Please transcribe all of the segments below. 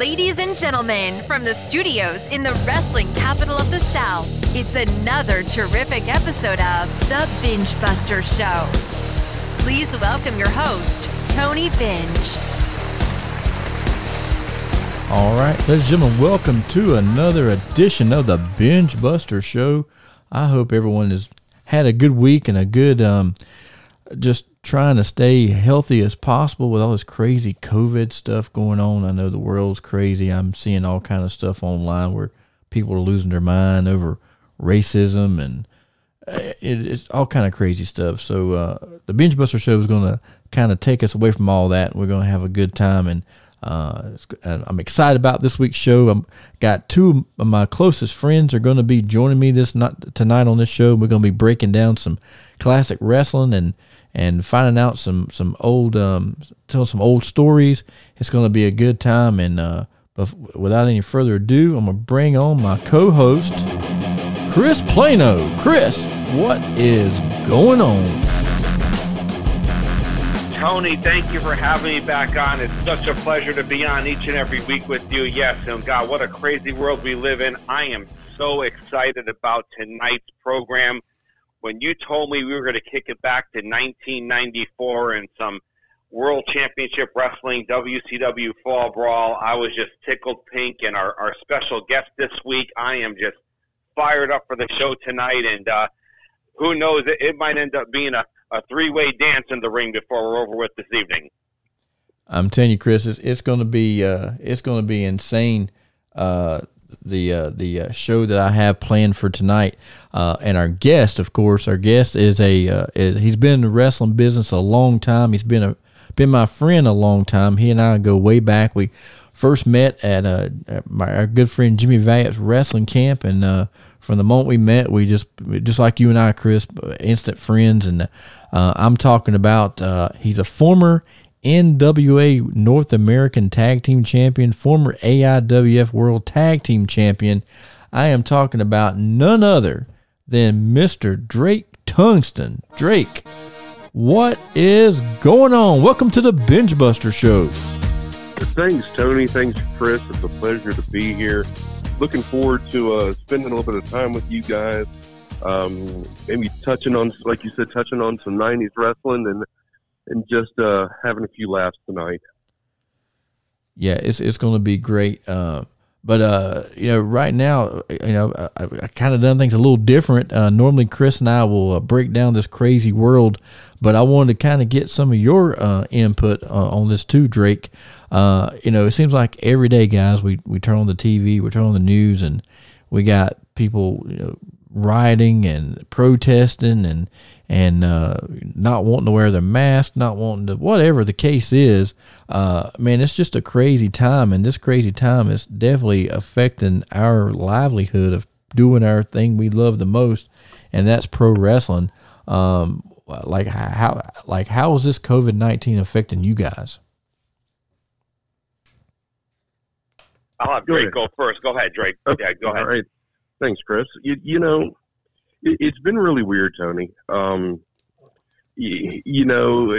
Ladies and gentlemen, from the studios in the wrestling capital of the South, it's another terrific episode of The Bengebuster Show. Please welcome your host, Tony Benge. All right, ladies and gentlemen, welcome to another edition of the Bengebuster Show. I hope everyone has had a good week and a good, um, just trying to stay healthy as possible with all this crazy COVID stuff going on. I know the world's crazy. I'm seeing all kind of stuff online where people are losing their mind over racism and uh, it, it's all kind of crazy stuff. So uh, the Bengebuster Show is going to kind of take us away from all that. We're going to have a good time and. Uh, I'm excited about this week's show. I'm got two of my closest friends are going to be joining me this not tonight on this show. We're going to be breaking down some classic wrestling and and finding out some some old um, telling some old stories. It's going to be a good time. And uh, without any further ado, I'm gonna bring on my co-host, Chris Plano. Chris, what is going on? Tony, thank you for having me back on. It's such a pleasure to be on each and every week with you. Yes, and God, what a crazy world we live in. I am so excited about tonight's program when you told me we were going to kick it back to 1994 and some World Championship Wrestling WCW Fall Brawl, I was just tickled pink. And our, our special guest this week, I am just fired up for the show tonight. And uh, who knows, it, it might end up being a, a three way dance in the ring before we're over with this evening. I'm telling you, Chris, it's, it's going to be uh, it's going to be insane. Uh, the uh, the uh, show that I have planned for tonight. Uh, and our guest, of course, our guest is a uh, is, he's been in the wrestling business a long time. He's been a been my friend a long time. He and I go way back. We first met at, uh, at my our good friend Jimmy Valiant's wrestling camp, and uh, from the moment we met, we just just like you and I, Chris, instant friends. And I'm talking about he's a former NWA North American Tag Team Champion, former AIWF World Tag Team Champion. I am talking about none other than Mr. Drake Tungsten. Drake, what is going on? Welcome to the Bengebuster Show. Thanks, Tony. Thanks, Chris. It's a pleasure to be here. Looking forward to uh, spending a little bit of time with you guys. Um, maybe touching on, like you said, touching on some 90s wrestling and and just uh, having a few laughs tonight. Yeah, it's it's going to be great. Uh, but uh, you know, right now, you know, I, I kind of done things a little different. Uh, normally, Chris and I will uh, break down this crazy world, but I wanted to kind of get some of your uh, input on this too, Drake. You know, it seems like every day, guys, we we turn on the TV, we turn on the news, and we got people, you know, rioting and protesting and and uh, not wanting to wear their mask, not wanting to, whatever the case is, uh, man, it's just a crazy time. And this crazy time is definitely affecting our livelihood of doing our thing we love the most, and that's pro wrestling. Um, like how, like how is this COVID nineteen affecting you guys? I'll have Drake go, go first. Go ahead, Drake. Okay. Yeah, go ahead. All right. Thanks, Chris. You, you know, it, has been really weird, Tony. Um, you, you, know,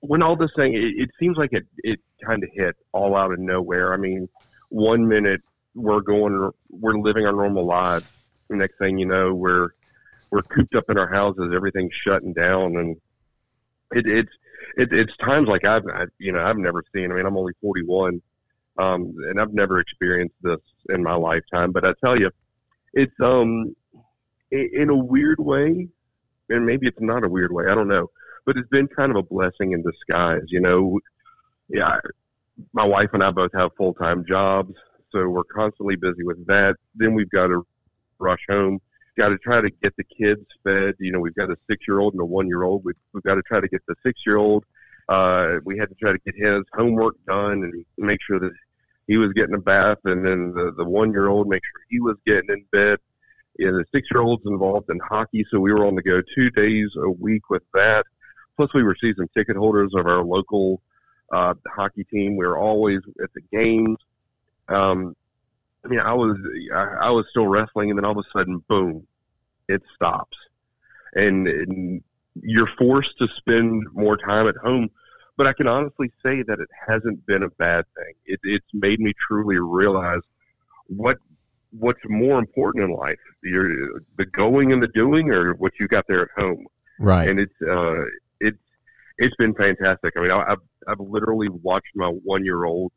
when all this thing, it, it seems like it, it kind of hit all out of nowhere. I mean, one minute we're going, we're living our normal lives. The next thing you know, we're we're cooped up in our houses. Everything's shutting down, and it, it's it, it's times like I've I, you know I've never seen. I mean, I'm only 41, um, and I've never experienced this in my lifetime. But I tell you, it's um in a weird way, and maybe it's not a weird way. I don't know, but it's been kind of a blessing in disguise. You know, yeah, my wife and I both have full time jobs, so we're constantly busy with that. Then we've got to rush home. Got to try to get the kids fed. You know, we've got a six year old and a one year old. We've, we've got to try to get the six year old. Uh, we had to try to get his homework done and make sure that he was getting a bath, and then the the one year old make sure he was getting in bed yeah, the six year olds involved in hockey, so we were on the go two days a week with that. Plus, we were season ticket holders of our local uh, hockey team. We were always at the games. Um, I mean, I was I, I was still wrestling, and then all of a sudden, boom, it stops, and, and you're forced to spend more time at home. but I can honestly say that it hasn't been a bad thing. It, it's made me truly realize what what's more important in life: Your, the going and the doing, or what you got there at home. Right. And it's uh, it's it's been fantastic. I mean, I, I've I've literally watched my one year old,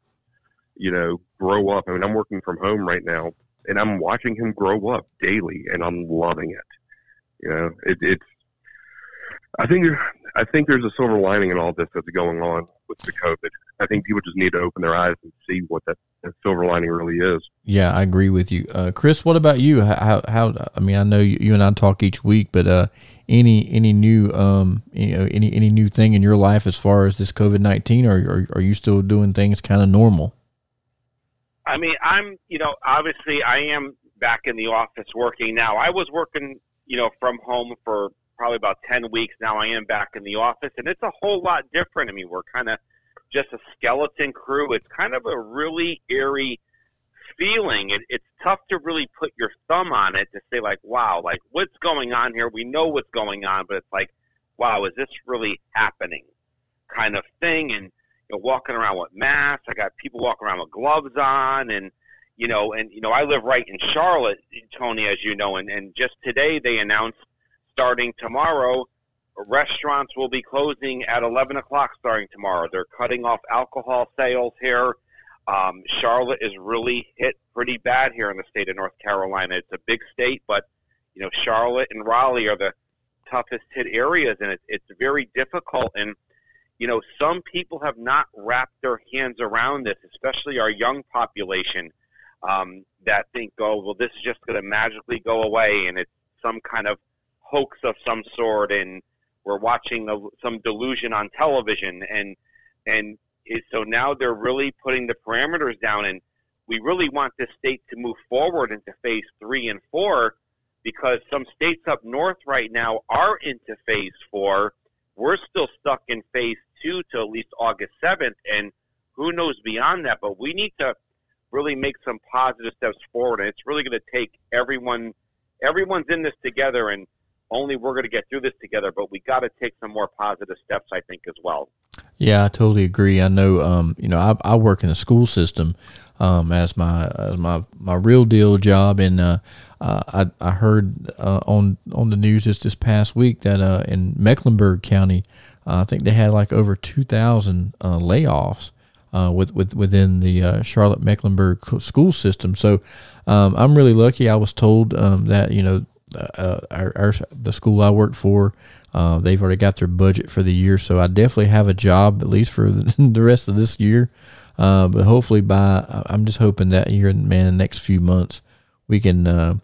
you know, grow up. I mean, I'm working from home right now, and I'm watching him grow up daily, and I'm loving it. You know, it, it's. I think I think there's a silver lining in all this that's going on with the COVID. I think people just need to open their eyes and see what that, that silver lining really is. Yeah, I agree with you, uh, Chris. What about you? How, how? I mean, I know you, you and I talk each week, but uh, any any new um you know, any any new thing in your life as far as this COVID nineteen, or, or are you still doing things kind of normal? I mean, I'm you know obviously I am back in the office working now. I was working you know from home for probably about 10 weeks now. I am back in the office, and it's a whole lot different. I mean, we're kind of just a skeleton crew. It's kind of a really eerie feeling. It, it's tough to really put your thumb on it to say, like, wow, like, what's going on here? We know what's going on, but it's like, wow, is this really happening? Kind of thing. And, you know, walking around with masks. I got people walking around with gloves on, and, you know, and, you know, I live right in Charlotte, Tony, as you know, and, and just today they announced starting tomorrow, restaurants will be closing at 11 o'clock starting tomorrow. They're cutting off alcohol sales here. Um, Charlotte is really hit pretty bad here in the state of North Carolina. It's a big state, but you know Charlotte and Raleigh are the toughest hit areas, and it's it's very difficult. And you know some people have not wrapped their hands around this, especially our young population um, that think, oh, well, this is just going to magically go away, and it's some kind of hoax of some sort, and we're watching a, some delusion on television, and and so now they're really putting the parameters down, and we really want this state to move forward into phase three and four, because some states up north right now are into phase four. We're still stuck in phase two till at least August seventh, and who knows beyond that. But we need to really make some positive steps forward, and it's really going to take everyone. Everyone's in this together, and only we're going to get through this together, but we got to take some more positive steps, I think, as well. Yeah, I totally agree. I know, um, you know, I, I, work in the school system um, as my as my, my real deal job, and uh, uh, I I heard uh, on on the news just this past week that uh, in Mecklenburg County, uh, I think they had like over two thousand uh, layoffs. with, with within the Charlotte Mecklenburg school system, so um, I'm really lucky. I was told um, that you know uh, our, our, the school I work for, uh, they've already got their budget for the year, so I definitely have a job at least for the rest of this year. Uh, but hopefully, by I'm just hoping that here, man, the next few months, we can, uh,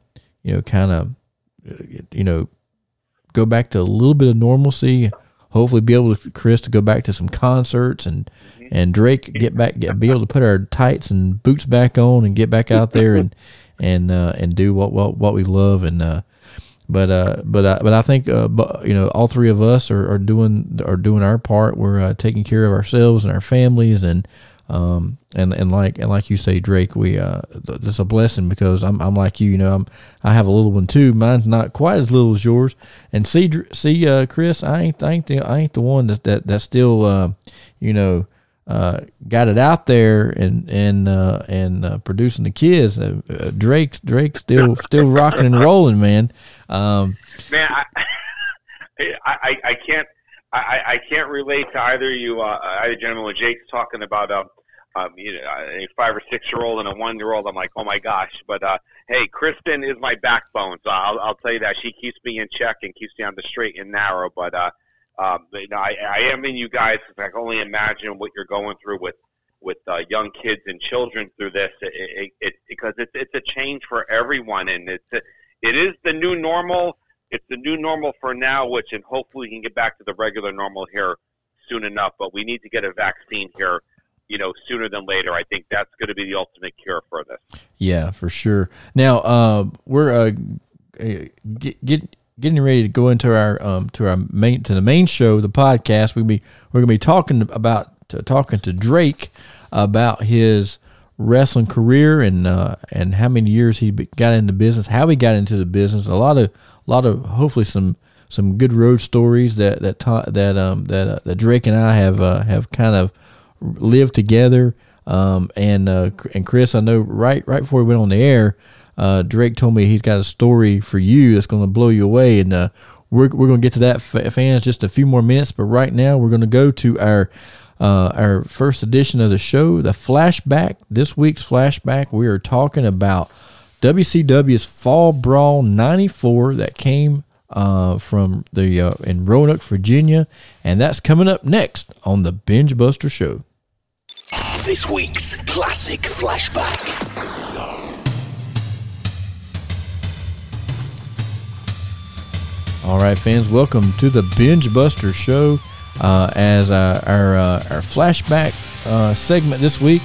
you know, kind of, you know, go back to a little bit of normalcy. Hopefully, be able to Chris to go back to some concerts and and Drake get back, get, be able to put our tights and boots back on and get back out there and and uh, and do what what what we love and uh, but uh, but uh, but I think uh, you know all three of us are, are doing are doing our part. We're uh, taking care of ourselves and our families, and um and and like and like you say, Drake, we uh that's a blessing because I'm I'm like you, you know, I'm I have a little one too. Mine's not quite as little as yours. And see see uh Chris, I ain't I ain't the I ain't the one that that that's still uh you know uh, got it out there and and uh, and uh, producing the kids. Uh, uh, Drake's Drake's still still rocking and rolling, man. Um, man, I, I, I can't I, I can't relate to either you uh, either gentleman when Jake's talking about um, um you know a five or six year old and a one year old. I'm like, oh my gosh, but uh, hey, Kristen is my backbone, so I'll, I'll tell you that she keeps me in check and keeps me on the straight and narrow. But uh, um, you know, I, I am in you guys because I can only imagine what you're going through with with uh, young kids and children through this. It, it, it, because it's it's a change for everyone, and it's a, it is the new normal. It's the new normal for now, which and hopefully we can get back to the regular normal here soon enough. But we need to get a vaccine here, you know, sooner than later. I think that's going to be the ultimate cure for this. Yeah, for sure. Now uh, we're uh, get, get getting ready to go into our um to our main to the main show, the podcast. We be we're gonna be talking about to, talking to Drake about his wrestling career and uh, and how many years he got into business, how he got into the business. A lot of a lot of hopefully some some good road stories that that ta- that um that uh, that Drake and I have uh, have kind of lived together. Um, and uh, and Chris, I know right right before we went on the air, uh, Drake told me he's got a story for you that's going to blow you away, and uh, we're we're going to get to that fans just a few more minutes. But right now, we're going to go to our uh, our first edition of the show, the flashback. This week's flashback, we are talking about WCW's Fall Brawl '94 that came uh, from the uh, in Roanoke, Virginia, and that's coming up next on the Bengebuster Show. This week's classic flashback. All right, fans, welcome to the Bengebuster Show. Uh, as uh, our uh, our flashback uh, segment this week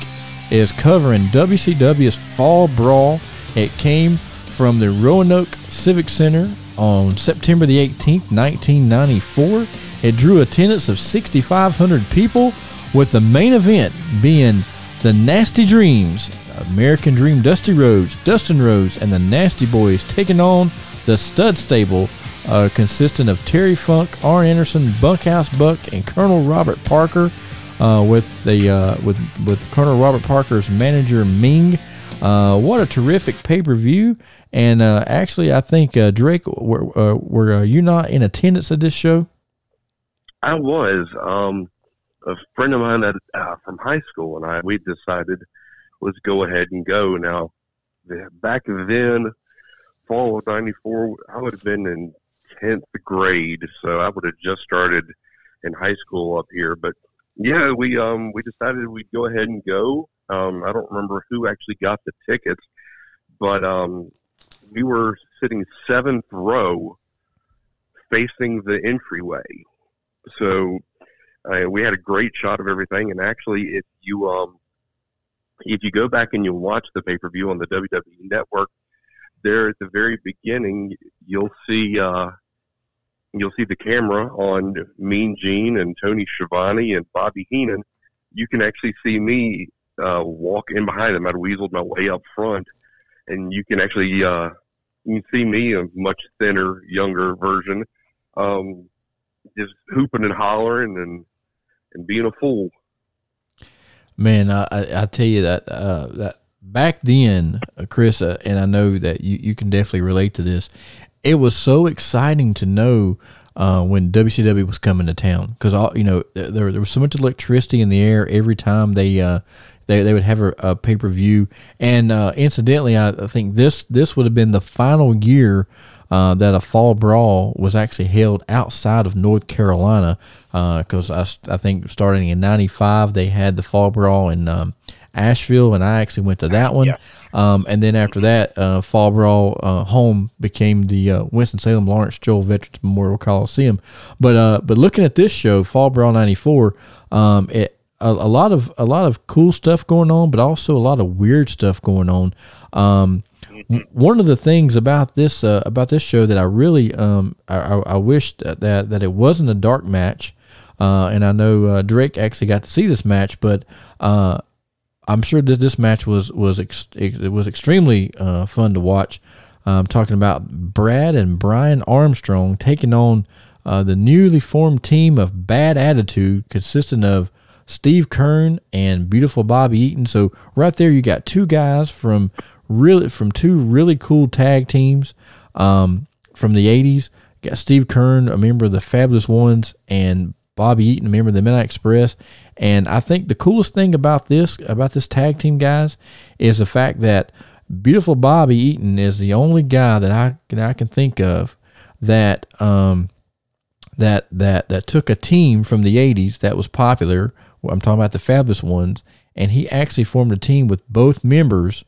is covering WCW's Fall Brawl. It came from the Roanoke Civic Center on September the 18th, 1994. It drew attendance of 6,500 people, with the main event being the Nasty Dreams, American Dream Dusty Rhodes, Dustin Rhodes, and the Nasty Boys taking on the Stud Stable, uh, consisting of Terry Funk, Arn Anderson, Bunkhouse Buck, and Colonel Robert Parker, uh, with the uh, with with Colonel Robert Parker's manager Ming. Uh, what a terrific pay per view! And uh, actually, I think uh, Drake, were, were you not in attendance at this show? I was. Um, a friend of mine that, from high school and I, we decided let's go ahead and go. Now, back then, fall of '94, I would have been in tenth grade, so I would have just started in high school up here. But yeah, we um we decided we'd go ahead and go. Um, I don't remember who actually got the tickets, but um, we were sitting seventh row facing the entryway. So uh, we had a great shot of everything. And actually, if you um, if you go back and you watch the pay per view on the WWE Network, there at the very beginning, you'll see uh, you'll see the camera on Mean Gene and Tony Schiavone and Bobby Heenan. You can actually see me uh, walk in behind them. I'd weaseled my way up front and you can actually uh, you see me a much thinner, younger version, um, just hooping and hollering and and being a fool. Man, I, I tell you that uh, that back then, Chris, uh, and I know that you, you can definitely relate to this. It was so exciting to know uh, when WCW was coming to town because all you know there, there was so much electricity in the air every time they uh, they, they would have a, a pay per view. And uh, incidentally, I, I, think this this would have been the final year uh, that a fall brawl was actually held outside of North Carolina. Because uh, I, I think starting in '95 they had the fall brawl in um, Asheville, and I actually went to that one. Yeah. Um, and then after that, uh, Fall Brawl uh, home became the uh, Winston Salem Lawrence Joel Veterans Memorial Coliseum. But uh, but looking at this show, Fall Brawl '94, um, it a, a, lot of a lot of cool stuff going on, but also a lot of weird stuff going on. Um, one of the things about this uh, about this show that I really um, I, I, wish that, that, that it wasn't a dark match, uh, and I know uh, Drake actually got to see this match, but uh, I'm sure that this match was was ex- it was extremely uh, fun to watch. I'm talking about Brad and Brian Armstrong taking on uh, the newly formed team of Bad Attitude, consisting of Steve Keirn and beautiful Bobby Eaton. So right there, you got two guys from really from two really cool tag teams um, from the '80s. You got Steve Keirn, a member of the Fabulous Ones, and Bobby Eaton, a member of the Midnight Express. And I think the coolest thing about this about this tag team, guys, is the fact that beautiful Bobby Eaton is the only guy that I that I can think of that um, that that that took a team from the '80s that was popular I'm talking about the Fabulous ones, and he actually formed a team with both members.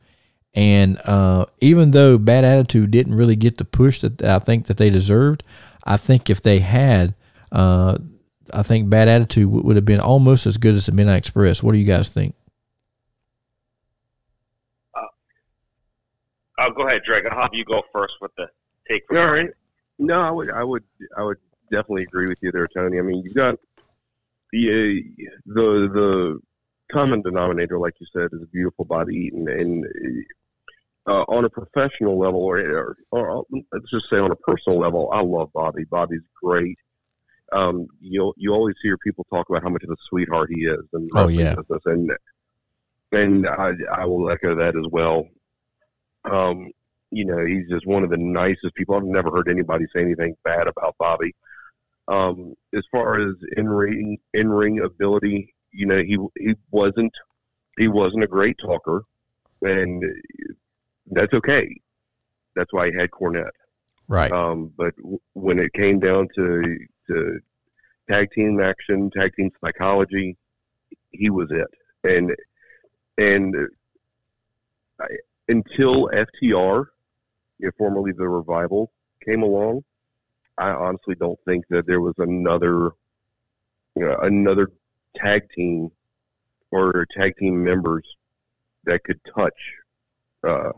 And uh, even though Bad Attitude didn't really get the push that I think that they deserved, I think if they had, uh, I think Bad Attitude would have been almost as good as the Midnight Express. What do you guys think? Uh, oh, go ahead, Drake. I'll have you go first with the take. All right. No, I would, I would, I would definitely agree with you there, Tony. I mean, you've got the the the common denominator, like you said, is a beautiful Bobby Eaton, and uh, on a professional level, or, or, or let's just say on a personal level, I love Bobby. Bobby's great. Um, you you always hear people talk about how much of a sweetheart he is, and Oh, yeah. business, and and I I will echo that as well. Um, you know, he's just one of the nicest people. I've never heard anybody say anything bad about Bobby. Um, as far as in ring in ring ability, you know, he he wasn't he wasn't a great talker, and that's okay. That's why he had Cornette. Right. Um, but w- when it came down to to tag team action, tag team psychology, he was it. And and I, until FTR, formerly the Revival, came along, I honestly don't think that there was another you know, another tag team or tag team members that could touch uh,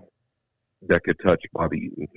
that could touch Bobby Eaton.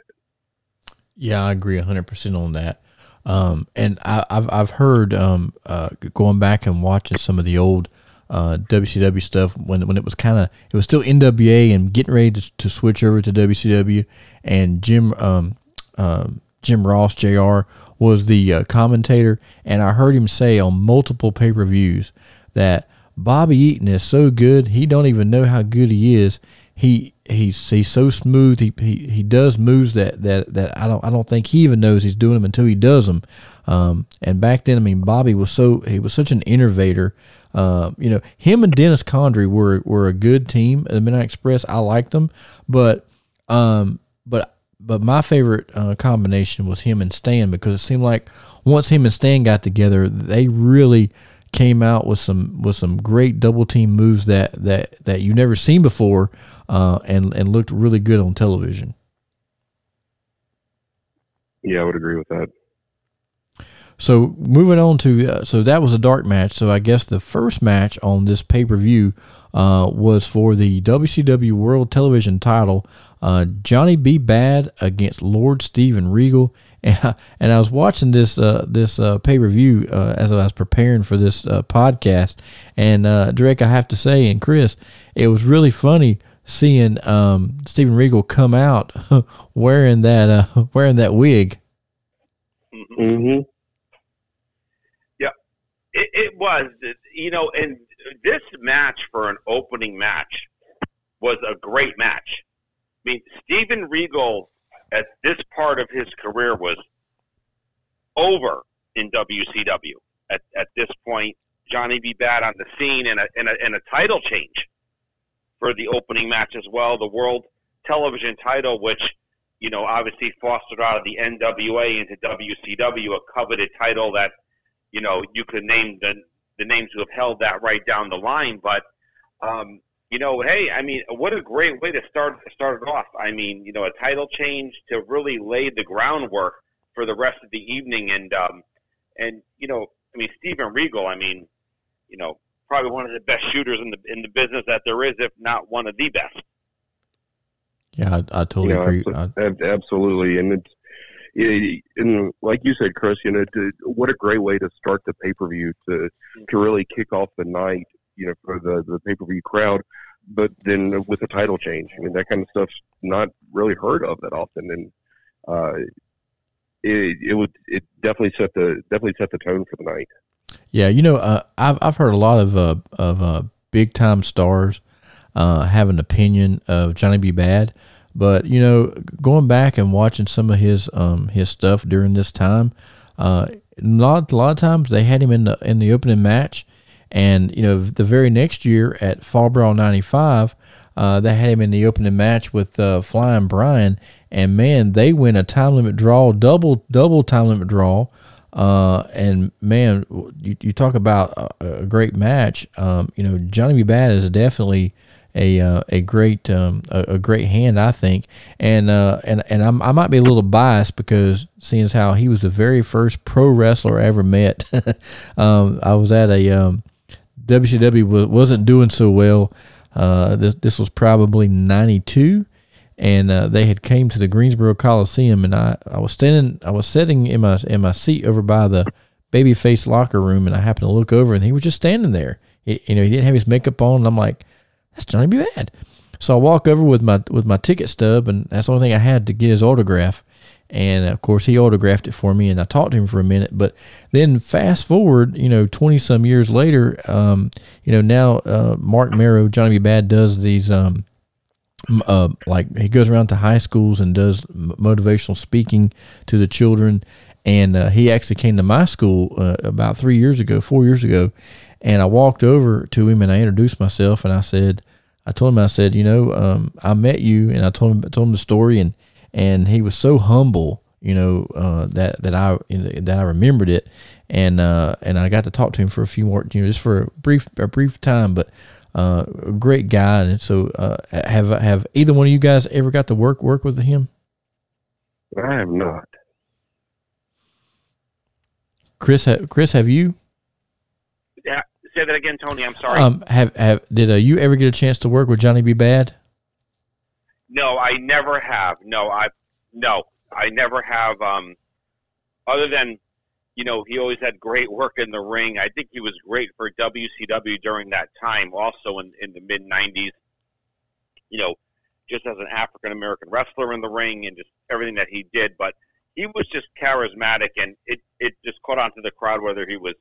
Yeah, I agree hundred percent on that. Um, and I, I've I've heard um, uh, going back and watching some of the old uh, WCW stuff when when it was kind of it was still NWA and getting ready to, to switch over to WCW, and Jim um, um, Jim Ross Jr. was the uh, commentator, and I heard him say on multiple pay per views that Bobby Eaton is so good he don't even know how good he is. He he's he's so smooth. He he, he does moves that, that that I don't I don't think he even knows he's doing them until he does them. Um, and back then, I mean, Bobby was so he was such an innovator. Um, you know, him and Dennis Condrey were were a good team at the Midnight Express. I liked them, but um, but but my favorite uh, combination was him and Stan because it seemed like once him and Stan got together, they really came out with some with some great double team moves that that that you never seen before, uh, and and looked really good on television. Yeah, I would agree with that. So moving on to uh, so that was a dark match. So I guess the first match on this pay per view uh, was for the WCW World Television Title. Uh, Johnny B. Bad against Lord Steven Regal, and I, and I was watching this uh, this uh, pay per view uh, as I was preparing for this uh, podcast. And uh, Drake, I have to say, and Chris, it was really funny seeing um, Steven Regal come out wearing that uh, wearing that wig. hmm Yeah, It, it was, you know, and this match for an opening match was a great match. I mean, Steven Regal at this part of his career was over in WCW. At, at this point, Johnny B. Bad on the scene and a, and, a, and a title change for the opening match as well. The World Television title, which, you know, obviously fostered out of the NWA into WCW, a coveted title that you know, you could name the the names who have held that right down the line. But um, you know, hey, I mean, what a great way to start start it off. I mean, you know, a title change to really lay the groundwork for the rest of the evening, and um, and you know, I mean, Steven Regal. I mean, you know, probably one of the best shooters in the in the business that there is, if not one of the best. Yeah, I, I totally You know, agree. abso- I, absolutely, and it's it, and like you said, Chris, you know, to, what a great way to start the pay per view to to really kick off the night, you know, for the the pay per view crowd. But then with a title change, I mean, that kind of stuff's not really heard of that often, and uh, it it would it definitely set the definitely set the tone for the night. Yeah, you know, uh, I've I've heard a lot of uh, of uh, big time stars uh, have an opinion of Johnny B. Bad, but you know, going back and watching some of his um, his stuff during this time, uh, a lot a lot of times they had him in the in the opening match, and you know, the very next year at Fall Brawl '95, uh, they had him in the opening match with uh, Flying Brian, and man, they win a time limit draw, double double time limit draw. Uh, and man, you, you talk about a, a great match. Um, you know, Johnny B. Bad is definitely a uh, a great um, a, a great hand, I think. And uh, and and I'm, I might be a little biased because seeing as how he was the very first pro wrestler I ever met. um, I was at a um, WCW wa- wasn't doing so well. Uh, this this was probably '92 and uh, they had came to the Greensboro Coliseum, and I, I was standing, I was sitting in my in my seat over by the babyface locker room, and I happened to look over, and he was just standing there. He, you know, he didn't have his makeup on, and I'm like, that's Johnny B. Bad. So I walk over with my with my ticket stub, and that's the only thing I had to get his autograph. And of course, he autographed it for me, and I talked to him for a minute. But then, fast forward, you know, twenty some years later, um, you know, now uh, Marc Mero, Johnny B. Bad does these, um, uh, like he goes around to high schools and does motivational speaking to the children. And uh, he actually came to my school uh, about three years ago, four years ago, and I walked over to him and I introduced myself and I said, I told him, I said, you know, um, I met you, and I told him, I told him the story, and and he was so humble, you know, uh, that that I that I remembered it, and uh, and I got to talk to him for a few more, you know, just for a brief a brief time, but uh, a great guy, and so uh, have have either one of you guys ever got to work work with him? I have not. Chris, ha- Chris, have you? Yeah, say that again, Tony. I'm sorry. Um, have have did uh, you ever get a chance to work with Johnny B. Bad? No, I never have. No, I no, I never have. Um, other than, you know, he always had great work in the ring. I think he was great for WCW during that time, also in in the mid '90s. You know, just as an African American wrestler in the ring and just everything that he did. But he was just charismatic, and it it just caught on to the crowd whether he was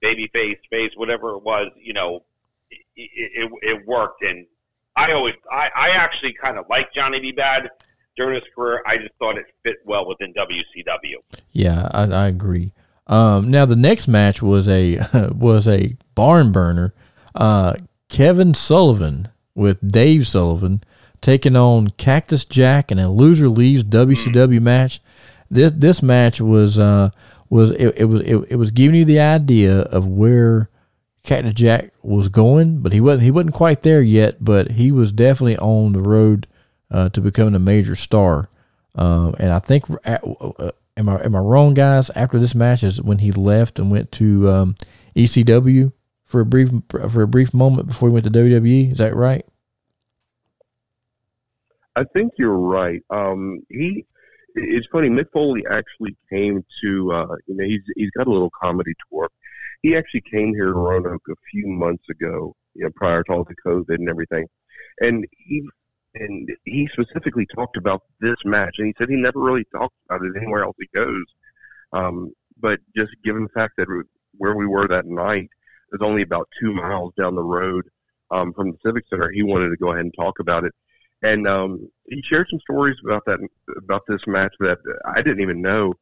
baby face, whatever it was. You know, it, it, it worked, and I always, I, I actually kind of like Johnny B. Bad during his career. I just thought it fit well within WCW. Yeah, I, I agree. Um, now the next match was a was a barn burner. Uh, Kevin Sullivan with Dave Sullivan taking on Cactus Jack in a loser leaves WCW match. This this match was uh, was it, it was it, it was giving you the idea of where Cactus Jack was going, but he wasn't he wasn't quite there yet. But he was definitely on the road uh, to becoming a major star. Um, and I think uh, uh, am I am I wrong, guys? After this match is when he left and went to um, ECW for a brief for a brief moment before he went to WWE. Is that right? I think you're right. Um, he, it's funny. Mick Foley actually came to, uh, you know, he's he's got a little comedy tour. He actually came here to Roanoke a few months ago, you know, prior to all the COVID and everything, and he and he specifically talked about this match, and he said he never really talked about it anywhere else he goes. Um, but just given the fact that where we were that night is only about two miles down the road um, from the Civic Center, he wanted to go ahead and talk about it and um, he shared some stories about that about this match that I didn't even know.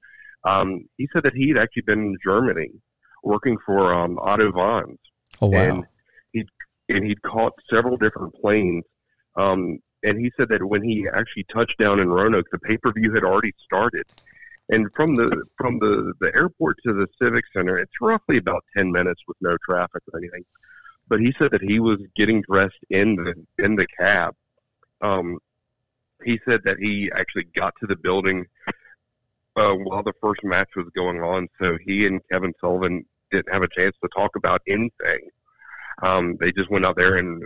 Um, he said that he had actually been in Germany working for um, Otto Wanz. Oh wow! And he'd, and he'd caught several different planes. Um, and he said that when he actually touched down in Roanoke, the pay per view had already started. And from the from the, the airport to the Civic Center, it's roughly about ten minutes with no traffic or anything. But he said that he was getting dressed in the in the cab um, he said that he actually got to the building uh, while the first match was going on, so he and Kevin Sullivan didn't have a chance to talk about anything. Um, they just went out there and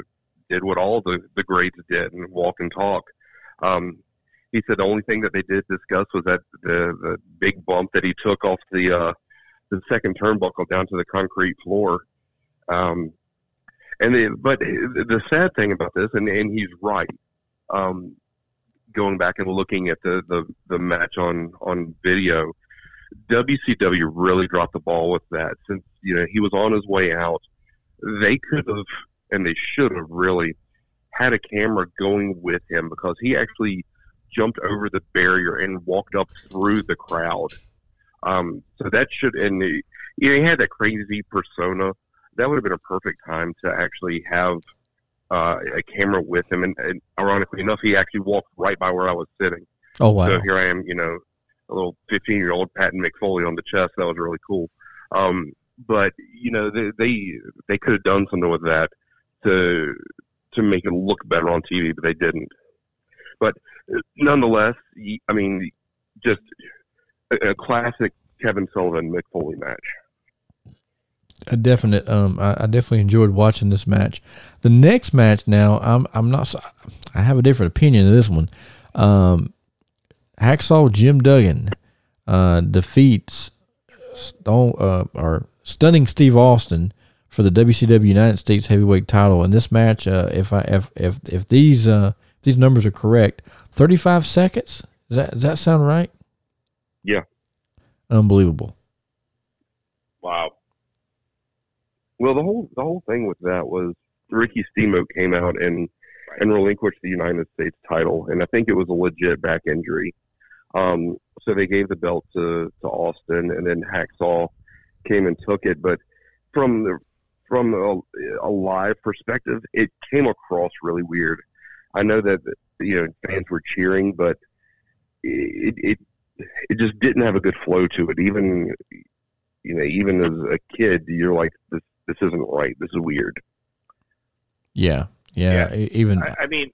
did what all the the grades did and walk and talk. Um, he said the only thing that they did discuss was that the the big bump that he took off the uh, the second turnbuckle down to the concrete floor. Um, and the, but the sad thing about this, and, and he's right, um, going back and looking at the, the, the match on, on video, WCW really dropped the ball with that. Since you know he was on his way out, they could have and they should have really had a camera going with him because he actually jumped over the barrier and walked up through the crowd. Um, so that should and he, he had that crazy persona. That would have been a perfect time to actually have uh, a camera with him, and, and, ironically enough, he actually walked right by where I was sitting. Oh wow! So here I am, you know, a little 15 year old patting Mick Foley on the chest. That was really cool. Um, but you know, they they, they could have done something with that to to make it look better on TV, but they didn't. But nonetheless, I mean, just a, a classic Kevin Sullivan Mick Foley match a definite. Um, I, I, definitely enjoyed watching this match. The next match, now, I'm I'm not. I have a different opinion of this one. Um, Hacksaw Jim Duggan uh, defeats Stone uh, or stunning Steve Austin for the WCW United States Heavyweight Title. In this match, uh, if I if if if these uh, if these numbers are correct, 35 seconds. Does that does that sound right? Yeah. Unbelievable. Wow. Well, the whole the whole thing with that was Ricky Steamboat came out and and relinquished the United States title, and I think it was a legit back injury. Um, so they gave the belt to to Austin, and then Hacksaw came and took it. But from the from a, a live perspective, it came across really weird. I know that you know fans were cheering, but it it it just didn't have a good flow to it. Even you know, even as a kid, you're like, this this isn't right. This is weird. Yeah, yeah. e- Even I, I mean,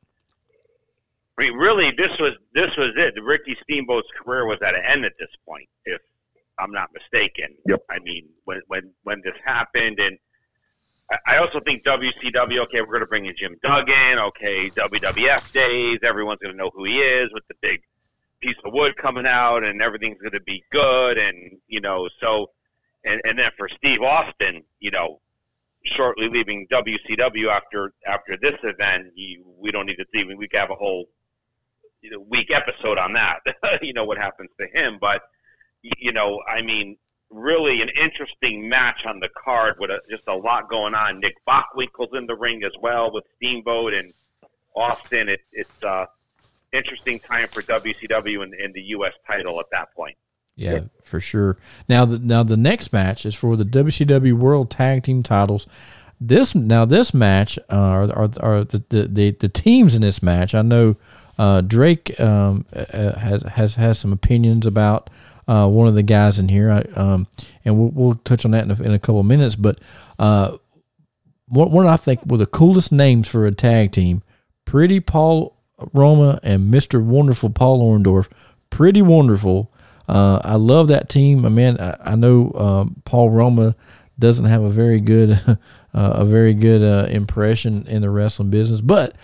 I mean, really, this was this was it. Ricky Steamboat's career was at an end at this point, if I'm not mistaken. Yep. I mean, when when when this happened, and I- also think WCW. Okay, we're going to bring in Jim Duggan. Okay, WWF days. Everyone's going to know who he is with the big piece of wood coming out, and everything's going to be good. And you know, so and and then for Steve Austin, you know, shortly leaving WCW after after this event, you, we don't need to see. We could have a whole you know, week episode on that. you know what happens to him, but you know, I mean, really an interesting match on the card with a, just a lot going on. Nick Bockwinkel's in the ring as well with Steamboat and Austin. It, it's uh, interesting time for WCW and, and the U.S. title at that point. Yeah, for sure. Now, the, now the next match is for the WCW World Tag Team Titles. This now this match uh, are are, are the, the, the teams in this match. I know uh, Drake um, uh, has has has some opinions about uh, one of the guys in here, I, um, and we'll, we'll touch on that in a, in a couple of minutes. But uh, one, one I think were the coolest names for a tag team: Pretty Paul Roma and Mister Wonderful Paul Orndorff. Pretty wonderful. Uh, I love that team. I mean, I, I know um, Paul Roma doesn't have a very good, uh, a very good uh, impression in the wrestling business, but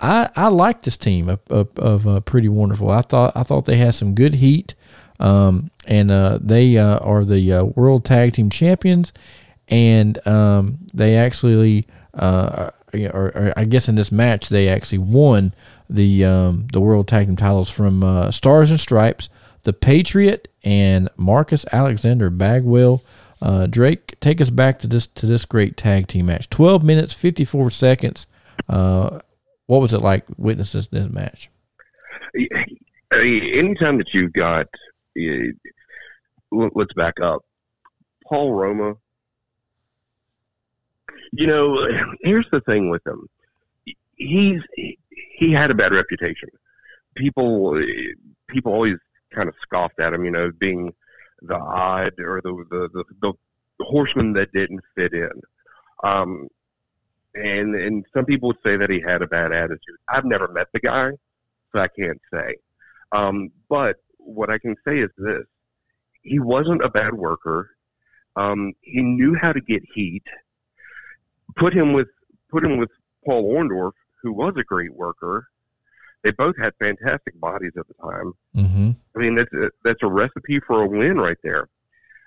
I, I like this team of, of, of uh, Pretty Wonderful. I thought I thought they had some good heat, um, and uh, they uh, are the uh, World Tag Team Champions, and um, they actually, uh, or, or I guess in this match they actually won the um, the World Tag Team titles from uh, Stars and Stripes, the Patriot, and Marcus Alexander Bagwell. Uh, Drake, take us back to this to this great tag team match. Twelve minutes, fifty four seconds. Uh, what was it like witnessing this, match? Anytime that you've got, let's back up, Paul Roma. You know, here's the thing with him. He's he had a bad reputation. People people always kind of scoffed at him. You know, being the odd or the the the, the horseman that didn't fit in. Um, and and some people would say that he had a bad attitude. I've never met the guy, so I can't say. Um, but what I can say is this: he wasn't a bad worker. Um, he knew how to get heat. Put him with put him with Paul Orndorff, who was a great worker. They both had fantastic bodies at the time. Mm-hmm. I mean, that's a, that's a recipe for a win right there.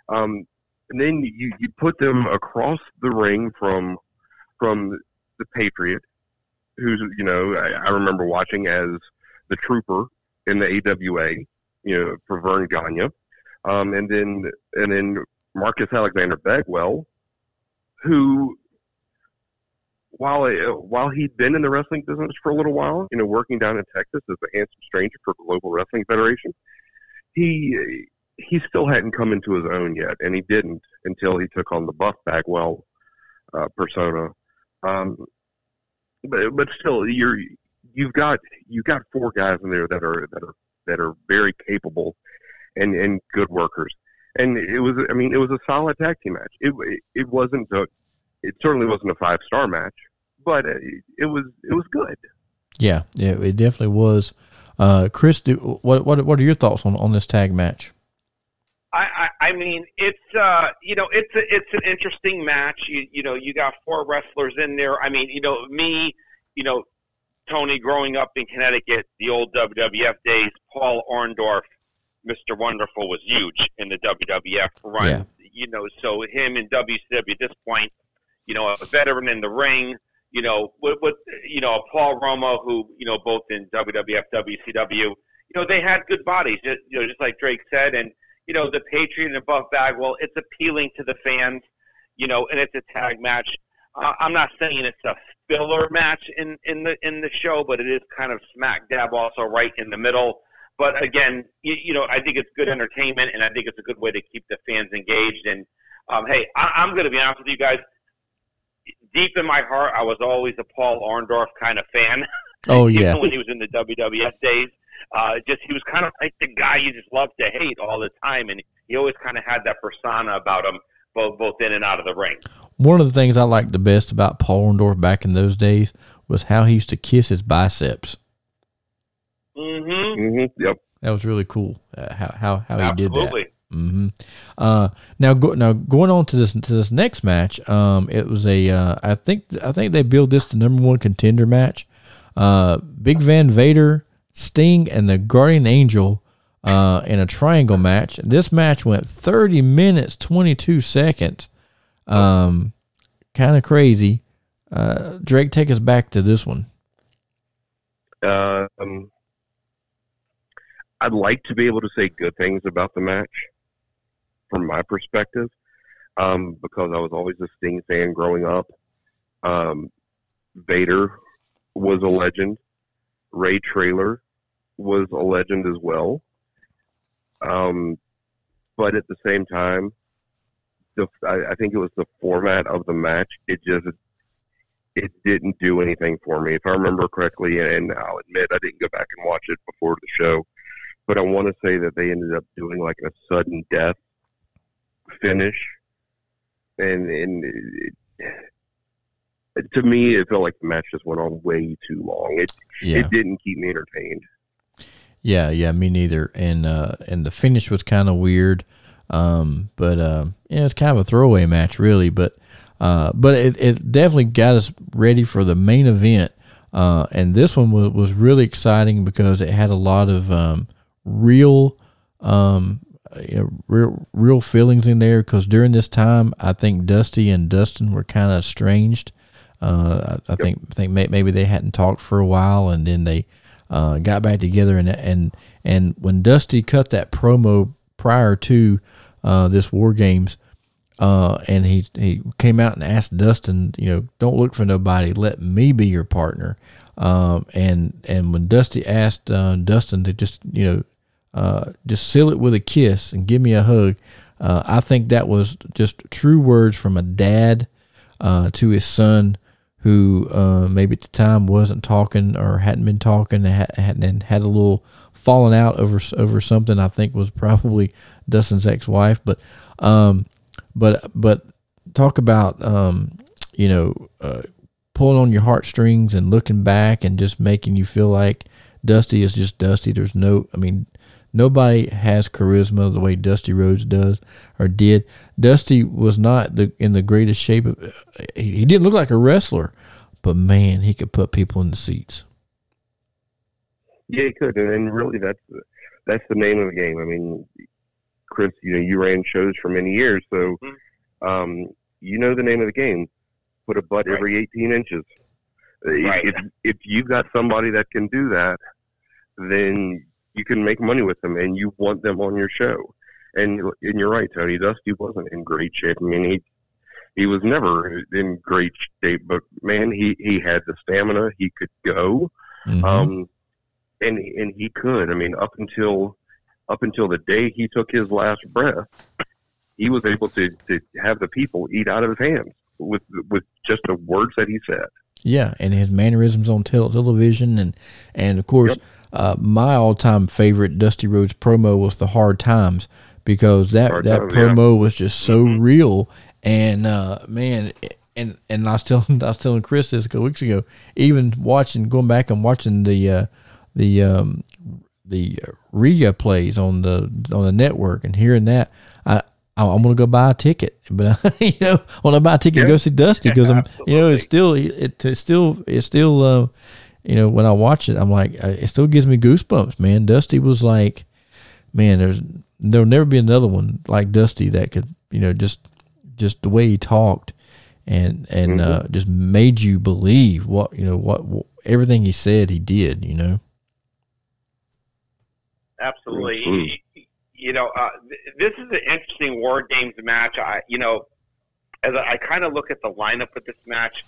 Um, and then you, you put them across the ring from from the Patriot, who's you know I, I remember watching as the Trooper in the AWA, you know, for Verne Gagne, um, and then and then Marcus Alexander Bagwell, who while while he'd been in the wrestling business for a little while, you know, working down in Texas as a handsome stranger for the Global Wrestling Federation, he he still hadn't come into his own yet, and he didn't until he took on the Buff Bagwell uh, persona. Um, but but still, you're you've got you've got four guys in there that are that are that are very capable and and good workers. And it was I mean it was a solid tag team match. It it wasn't a it certainly wasn't a five star match, but it, it was it was good. Yeah, yeah, it definitely was. Uh, Chris, do, what what what are your thoughts on on this tag match? I, I, I mean, it's uh, you know, it's a, it's an interesting match. You you know, you got four wrestlers in there. I mean, you know, me, you know, Tony, growing up in Connecticut, the old WWF days, Paul Orndorff, Mr. Wonderful, was huge in the WWF run. Yeah. You know, so him in WCW at this point, you know, a veteran in the ring, you know, with, with you know Paul Roma, who you know both in WWF, WCW, you know, they had good bodies, just, you know, just like Drake said, and you know, the Patriot and Buff Bagwell, it's appealing to the fans, you know, and it's a tag match. Uh, I'm not saying it's a filler match in in the in the show, but it is kind of smack dab also right in the middle. But again, you, you know, I think it's good entertainment, and I think it's a good way to keep the fans engaged. And um, hey, I, I'm going to be honest with you guys. Deep in my heart, I was always a Paul Orndorff kind of fan. Oh Even yeah, when he was in the WWF days, uh, just he was kind of like the guy you just love to hate all the time, and he always kind of had that persona about him, both both in and out of the ring. one of the things I liked the best about Paul Orndorff back in those days was how he used to kiss his biceps. Mm-hmm. mm-hmm. Yep. That was really cool. Uh, how how how he did that. Absolutely. hmm Uh, now go, now going on to this to this next match. Um, it was a uh, I think I think they billed this the number one contender match. Uh, Big Van Vader, Sting, and the Guardian Angel. Uh, in a triangle match. This match went 30 minutes 22 seconds. Um, kind of crazy. Uh, Drake, take us back to this one. Um, I'd like to be able to say good things about the match from my perspective, um, because I was always a Sting fan growing up. Um, Vader was a legend. Ray Traylor was a legend as well. Um, but at the same time, the, I, I think it was the format of the match. It just it didn't do anything for me. If I remember correctly, and I'll admit I didn't go back and watch it before the show, but I want to say that they ended up doing like a sudden death finish, and and it, to me, it felt like the match just went on way too long. It Yeah. it didn't keep me entertained. Yeah, yeah, me neither. And uh, and the finish was kind of weird, um, but uh, yeah, it's kind of a throwaway match, really. But uh, but it, it definitely got us ready for the main event. Uh, and this one was, was really exciting because it had a lot of um, real, um, you know, real real feelings in there. Because during this time, I think Dusty and Dustin were kind of estranged. Uh, I, I think I think maybe they hadn't talked for a while, and then they uh, got back together. And and and when Dusty cut that promo prior to uh, this War Games, uh, and he he came out and asked Dustin, you know, don't look for nobody, let me be your partner. Um, and and when Dusty asked uh, Dustin to just you know uh, just seal it with a kiss and give me a hug, uh, I think that was just true words from a dad to his son who uh, maybe at the time wasn't talking or hadn't been talking and had, and had a little falling out over over something. I think was probably Dustin's ex-wife, but um, but but talk about um, you know uh, pulling on your heartstrings and looking back and just making you feel like Dusty is just Dusty. There's no, I mean, nobody has charisma the way Dusty Rhodes does or did. Dusty was not the in the greatest shape. Of, he, he didn't look like a wrestler, but man, he could put people in the seats. Yeah, he could, and, and really, that's that's the name of the game. I mean, Chris, you know, you ran shows for many years, so um, you know the name of the game. Put a butt Right. every 18 inches. Right. If if you've got somebody that can do that, then you can make money with them, and you want them on your show. And and you're right, Tony. Dusty wasn't in great shape. I mean, he he was never in great shape, but man, he he had the stamina. He could go. Mhm. Um, and and he could. I mean, up until up until the day he took his last breath, he was able to, to have the people eat out of his hands with with just the words that he said. Yeah, and his mannerisms on tel- television, and and of course, uh, my all time favorite Dusty Rhodes promo was the Hard Times because that Hard that Times, yeah. promo was just so real, and uh, man, and and I was telling I was telling Chris this a couple weeks ago, even watching going back and watching the uh, the um, the Riga plays on the on the network and hearing that, I. I- I'm gonna go buy a ticket, but you know, I want to buy a ticket and Yeah. go see Dusty because I'm, you know, it's still, it, it's still, it's still, uh, you know, when I watch it, I'm like, uh, it still gives me goosebumps, man. Dusty was like, man, there's there'll never be another one like Dusty that could, you know, just just the way he talked and and uh, just made you believe what you know what, what everything he said he did. You know. Absolutely. Mhm. You know, uh, th- this is an interesting War Games match. I, you know, as I, I kind of look at the lineup of this match,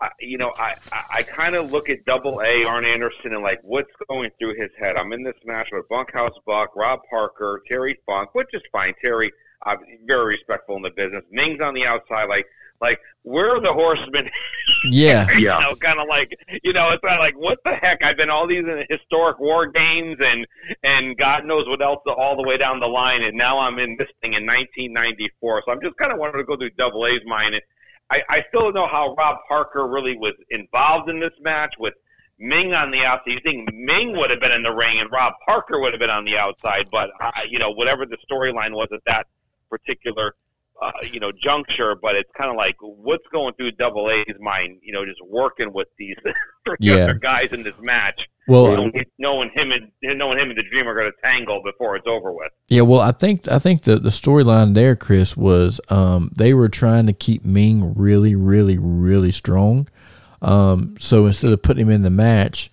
I, you know, I, I, I kind of look at Double A Arn Anderson and like what's going through his head. I'm in this match with Bunkhouse Buck, Rob Parker, Terry Funk, which is fine. Terry, uh, very respectful in the business. Meng's on the outside, like. Like where are the horsemen Yeah. you Yeah. know, kind of like you know, it's not like what the heck? I've been all these in historic war games and and God knows what else all the way down the line, and now I'm in this thing in 1994. So I'm just kind of wanting to go through Double A's mind, and I, I still don't know how Rob Parker really was involved in this match with Meng on the outside. You think Meng would have been in the ring and Rob Parker would have been on the outside, but uh, you know, whatever the storyline was at that particular uh, you know juncture, but it's kind of like what's going through Double A's mind, you know, just working with these three Yeah. other guys in this match, Well, knowing, knowing him and knowing him and the Dream are going to tangle before it's over with. Yeah, well, I think I think the the storyline there, Chris, was um, they were trying to keep Meng really, really, really strong. Um, so instead of putting him in the match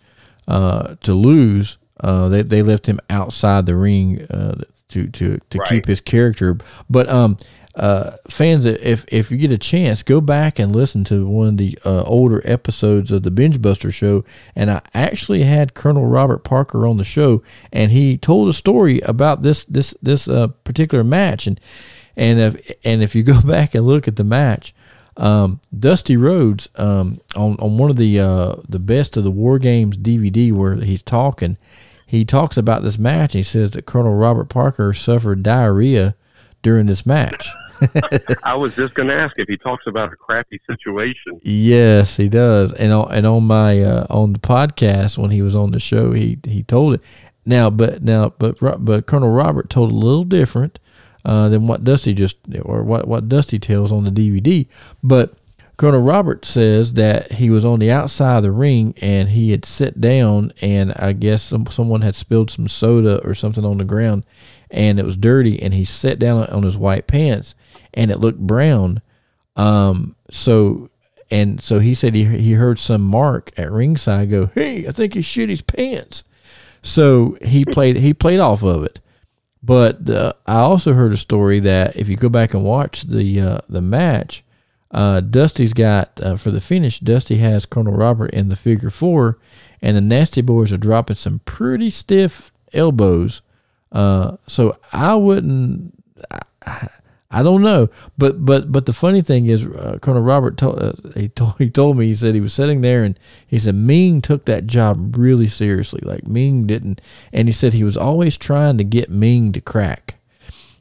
uh, to lose, uh, they they left him outside the ring uh, to to to Right. keep his character. But um, uh, fans, if if you get a chance, go back and listen to one of the uh, older episodes of the Bengebuster show. And I actually had Colonel Robert Parker on the show, and he told a story about this this this uh, particular match. And and if and if you go back and look at the match, um, Dusty Rhodes um, on on one of the uh, the best of the War Games DVD where he's talking, he talks about this match. He says that Colonel Robert Parker suffered diarrhea during this match. I was just going to ask if he talks about a crappy situation. Yes, he does. And on and on my uh, on the podcast when he was on the show, he he told it. Now, but now, but but Colonel Robert told a little different uh, than what Dusty just or what what Dusty tells on the DVD. But Colonel Robert says that he was on the outside of the ring and he had sit down and I guess some, someone had spilled some soda or something on the ground and it was dirty and he sat down on his white pants and it looked brown. Um, so and so he said he he heard some mark at ringside go, "Hey, I think he shit his pants." So he played he played off of it. But uh, I also heard a story that if you go back and watch the uh, the match, uh, Dusty's got uh, for the finish. Dusty has Colonel Robert in the figure four, and the Nasty Boys are dropping some pretty stiff elbows. Uh, so I wouldn't. I don't know, but but but the funny thing is, uh, Colonel Robert told uh, he told he told me he said he was sitting there and he said Meng took that job really seriously. Like Meng didn't, and he said he was always trying to get Meng to crack.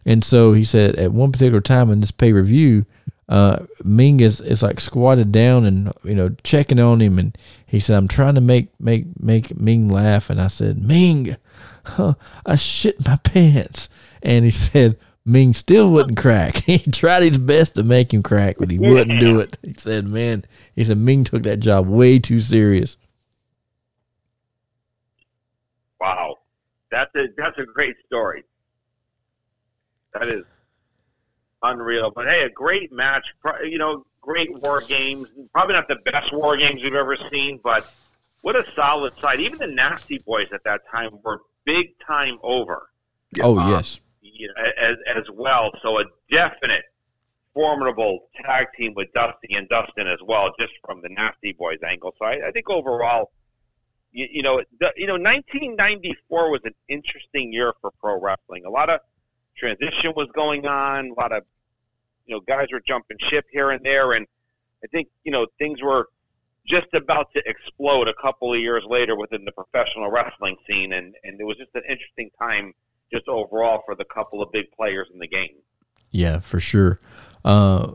And so he said at one particular time in this pay per view, uh, Meng is, is like squatted down and you know checking on him, and he said, "I'm trying to make make make Meng laugh." And I said, "Meng, huh, I shit my pants." And he said, Meng still wouldn't crack. He tried his best to make him crack, but he wouldn't do it. He said, "Man," he said, Meng took that job way too serious. Wow, that's a that's a great story. That is unreal. But hey, a great match. You know, great war games. Probably not the best war games we've ever seen, but what a solid side. Even the Nasty Boys at that time were big time over. Oh Um, yes, you know, as as well. So a definite formidable tag team with Dusty and Dustin as well, just from the Nasty Boys angle. So I, I think overall, you, you know, the, you know, 1994 was an interesting year for pro wrestling. A lot of transition was going on. A lot of you know guys were jumping ship here and there, and I think you know things were just about to explode a couple of years later within the professional wrestling scene, and and it was just an interesting time just overall for the couple of big players in the game. yeah, for sure. Uh,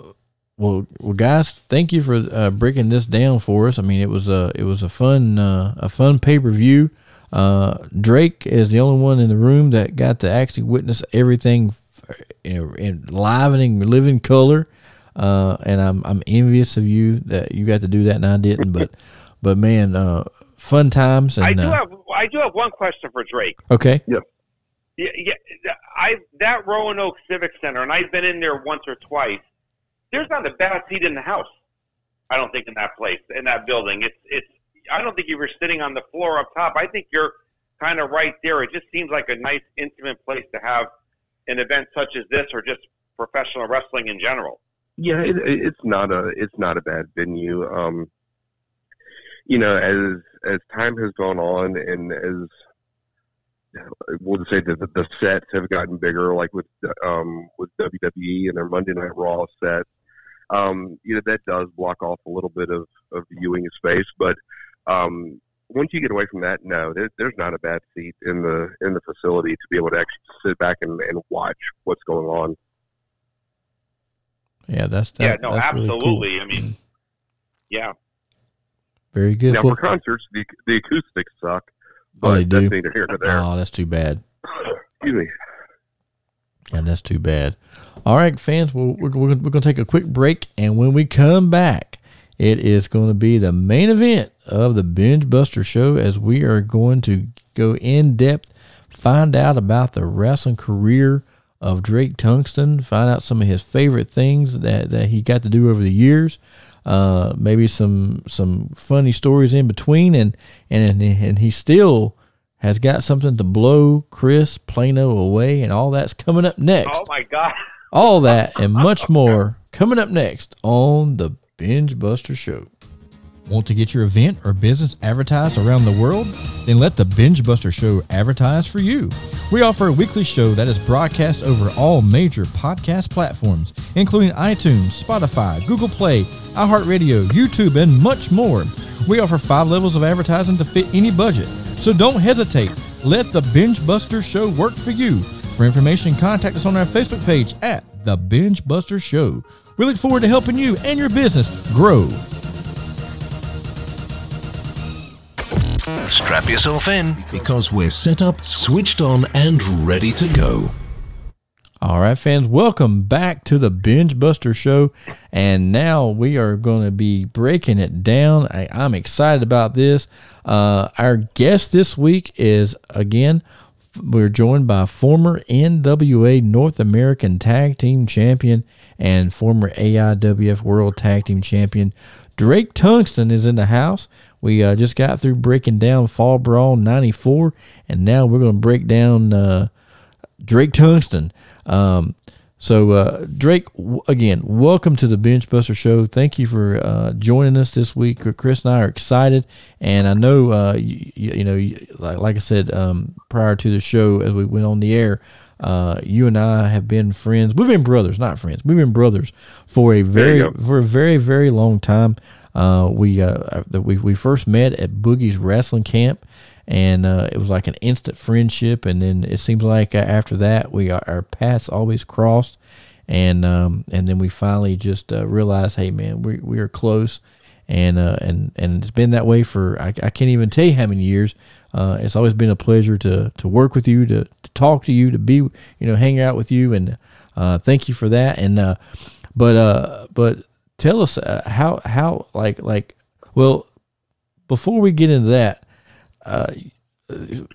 well, well, guys, thank you for uh, breaking this down for us. I mean, it was a it was a fun uh, a fun pay per view. Uh, Drake is the only one in the room that got to actually witness everything, f- you know, in live and in living color. Uh, and I'm I'm envious of you that you got to do that and I didn't. But but man, uh, fun times. And I do uh, have I do have one question for Drake. okay. Yeah, yeah. I that Roanoke Civic Center, and I've been in there once or twice. there's not a bad seat in the house. I don't think in that place, in that building. It's it's. I don't think you were sitting on the floor up top. I think you're kind of right there. It just seems like a nice, intimate place to have an event such as this, or just professional wrestling in general. Yeah, it, it's not a it's not a bad venue. Um, you know, as as time has gone on, and as we'll say that the, the sets have gotten bigger, like with um, with WWE and their Monday Night Raw sets. Um, you know that does block off a little bit of, of viewing space, but um, once you get away from that, no, there, there's not a bad seat in the in the facility to be able to actually sit back and, and watch what's going on. Yeah, that's that, yeah, no, that's really absolutely. cool. I mean, yeah, very good. Now Well, for concerts, the the acoustics suck, Oh, but they do? that's neither here nor there. oh, that's too bad. Excuse me. And that's too bad. All right, fans, well, we're, we're, we're going to take a quick break, and when we come back, it is going to be the main event of the Bengebuster Show as we are going to go in depth, find out about the wrestling career of Drake Tungsten, find out some of his favorite things that, that he got to do over the years, uh, maybe some some funny stories in between, and and and he still has got something to blow Chris Plano away, and all that's coming up next. Oh my God. All that and much more coming up next on the Bengebuster Show. Want to get your event or business advertised around the world? Then let the Bengebuster Show advertise for you. We offer a weekly show that is broadcast over all major podcast platforms, including iTunes, Spotify, Google Play, iHeartRadio, YouTube, and much more. We offer five levels of advertising to fit any budget. So don't hesitate. Let the Bengebuster Show work for you. For information, contact us on our Facebook page at The Bengebuster Show. We look forward to helping you and your business grow. Strap yourself in because we're set up, switched on, and ready to go. All right, fans, welcome back to the Bengebuster Show. And now we are going to be breaking it down. I, I'm excited about this. Uh, our guest this week is, again, we're joined by former NWA North American Tag Team Champion and former AIWF World Tag Team Champion. Drake Tungsten is in the house. We uh, just got through breaking down Fall Brawl 94, and now we're going to break down uh, Drake Tungsten. Um, so, uh, Drake, w- again, welcome to the Bengebuster Show. Thank you for uh, joining us this week. Chris and I are excited, and I know, uh, you, you know, like, like I said um, prior to the show, as we went on the air, uh, you and I have been friends. We've been brothers, not friends. We've been brothers for a very, for a very, very long time. Uh, we uh, the- we we first met at Boogie's wrestling camp, and uh, it was like an instant friendship. And then it seems like uh, after that, we our paths always crossed, and um, and then we finally just uh, realized, hey man, we we are close, and uh, and and it's been that way for I, I can't even tell you how many years. Uh, it's always been a pleasure to to work with you, to, to talk to you, to be you know hang out with you, and uh, thank you for that. And uh, but uh, but tell us uh, how how like like well before we get into that uh,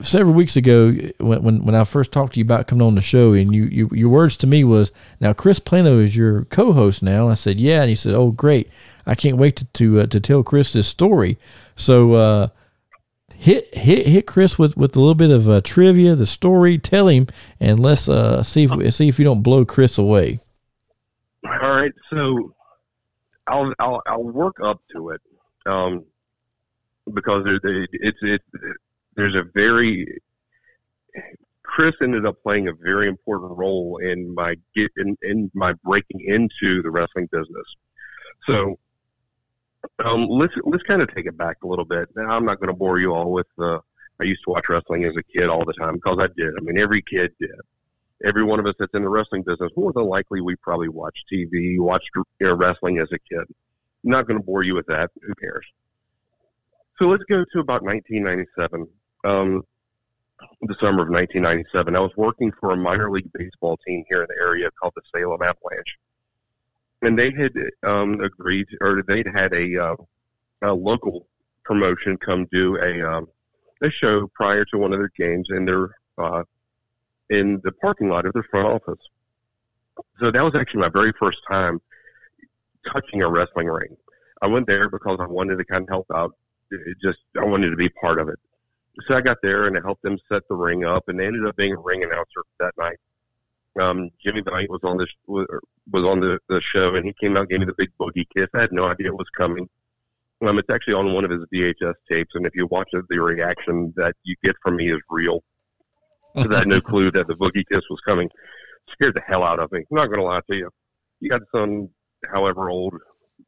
several weeks ago when, when when I first talked to you about coming on the show and you, you your words to me was now Chris Plano is your co-host now. And I said yeah. And he said oh great. I can't wait to to, uh, to tell Chris this story. So uh, hit hit hit Chris with, with a little bit of uh, trivia the story tell him and let's uh, see if see if you don't blow Chris away. All right, so I'll I'll, I'll work up to it, um, because there, there- it's it, there's a very Chris ended up playing a very important role in my get in, in my breaking into the wrestling business. So um, let's let's kind of take it back a little bit. Now, I'm not going to bore you all with uh, I used to watch wrestling as a kid all the time because I did. I mean, every kid did every one of us that's in the wrestling business, more than likely, we probably watched TV, watched you know, wrestling as a kid. I'm not going to bore you with that. Who cares? So let's go to about 1997, um, the summer of 1997. I was working for a minor league baseball team here in the area called the Salem Avalanche, and they had um, agreed, or they'd had a, uh, a local promotion come do a um, a show prior to one of their games, and their uh, in the parking lot of their front office. So that was actually my very first time touching a wrestling ring. I went there because I wanted to kind of help out. It just I wanted to be part of it. So I got there and I helped them set the ring up, and they ended up being a ring announcer that night. Um, Jimmy Knight was on this was on the, the show, and he came out and gave me the big boogie kiss. I had no idea it was coming. Um, it's actually on one of his VHS tapes, and if you watch it, the reaction that you get from me is real. Because I had no clue that the boogie kiss was coming. Scared the hell out of me. I'm not going to lie to you. You got some, however old,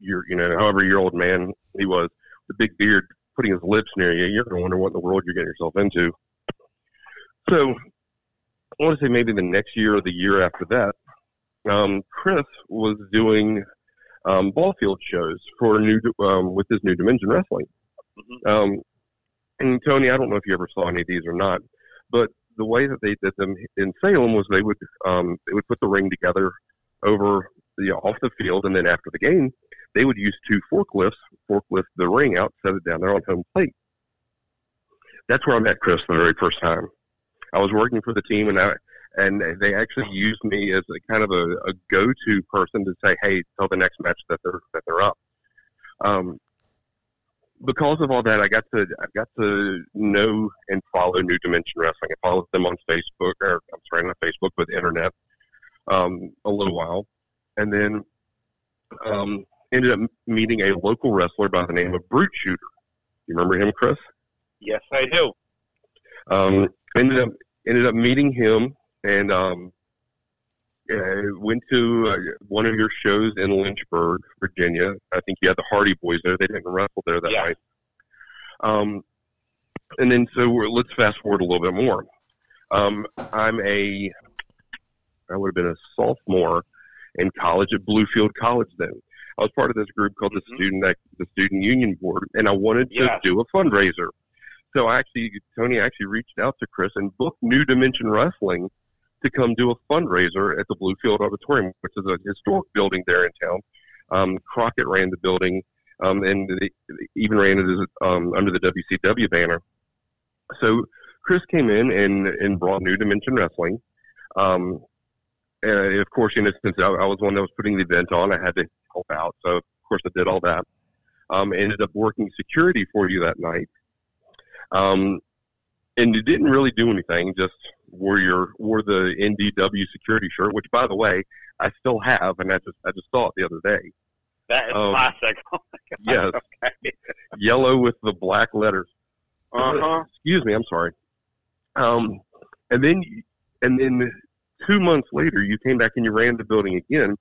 you're, you know, however year old man he was, the big beard, putting his lips near you. You're going to wonder what in the world you're getting yourself into. So, I want to say maybe the next year or the year after that, um, Chris was doing um, ball field shows for new um, with his New Dimension Wrestling. Mm-hmm. Um, and Tony, I don't know if you ever saw any of these or not, but the way that they did them in Salem was they would um, they would put the ring together over the off the field, and then after the game, they would use two forklifts, forklift the ring out, set it down there on home plate. That's where I met Chris the very first time. I was working for the team, and I and they actually used me as a kind of a, a go-to person to say, "Hey, tell the next match that they're that they're up." Um, because of all that, I got to I got to know and follow New Dimension Wrestling. I followed them on Facebook, or I'm sorry, not Facebook, but internet, um, a little while, and then um, ended up meeting a local wrestler by the name of Brute Shooter. You remember him, Chris? Yes, I do. Um, ended up ended up meeting him and um, uh, went to uh, one of your shows in Lynchburg, Virginia. I think you had the Hardy Boys there. They didn't wrestle there that yeah. night. Um, and then so let's fast forward a little bit more. Um, I'm a, I would have been a sophomore in college at Bluefield College then. I was part of this group called the mm-hmm. student the student union board, and I wanted to yes. do a fundraiser. So I actually, Tony actually reached out to Chris and booked New Dimension Wrestling to come do a fundraiser at the Bluefield Auditorium, which is a historic building there in town. Um, Crockett ran the building, um, and they even ran it as, um, under the WCW banner. So Chris came in and, and brought New Dimension Wrestling. Um, and of course, in instance, I, I was one that was putting the event on. I had to help out, so of course I did all that. Um, ended up working security for you that night. Um, and you didn't really do anything, just wore your wore the NDW security shirt, which by the way I still have, and I just I just saw it the other day. That is um, classic. Oh yes, okay. yellow with the black letters. Uh huh. Excuse me, I'm sorry. Um, and then and then two months later, you came back and you ran the building again.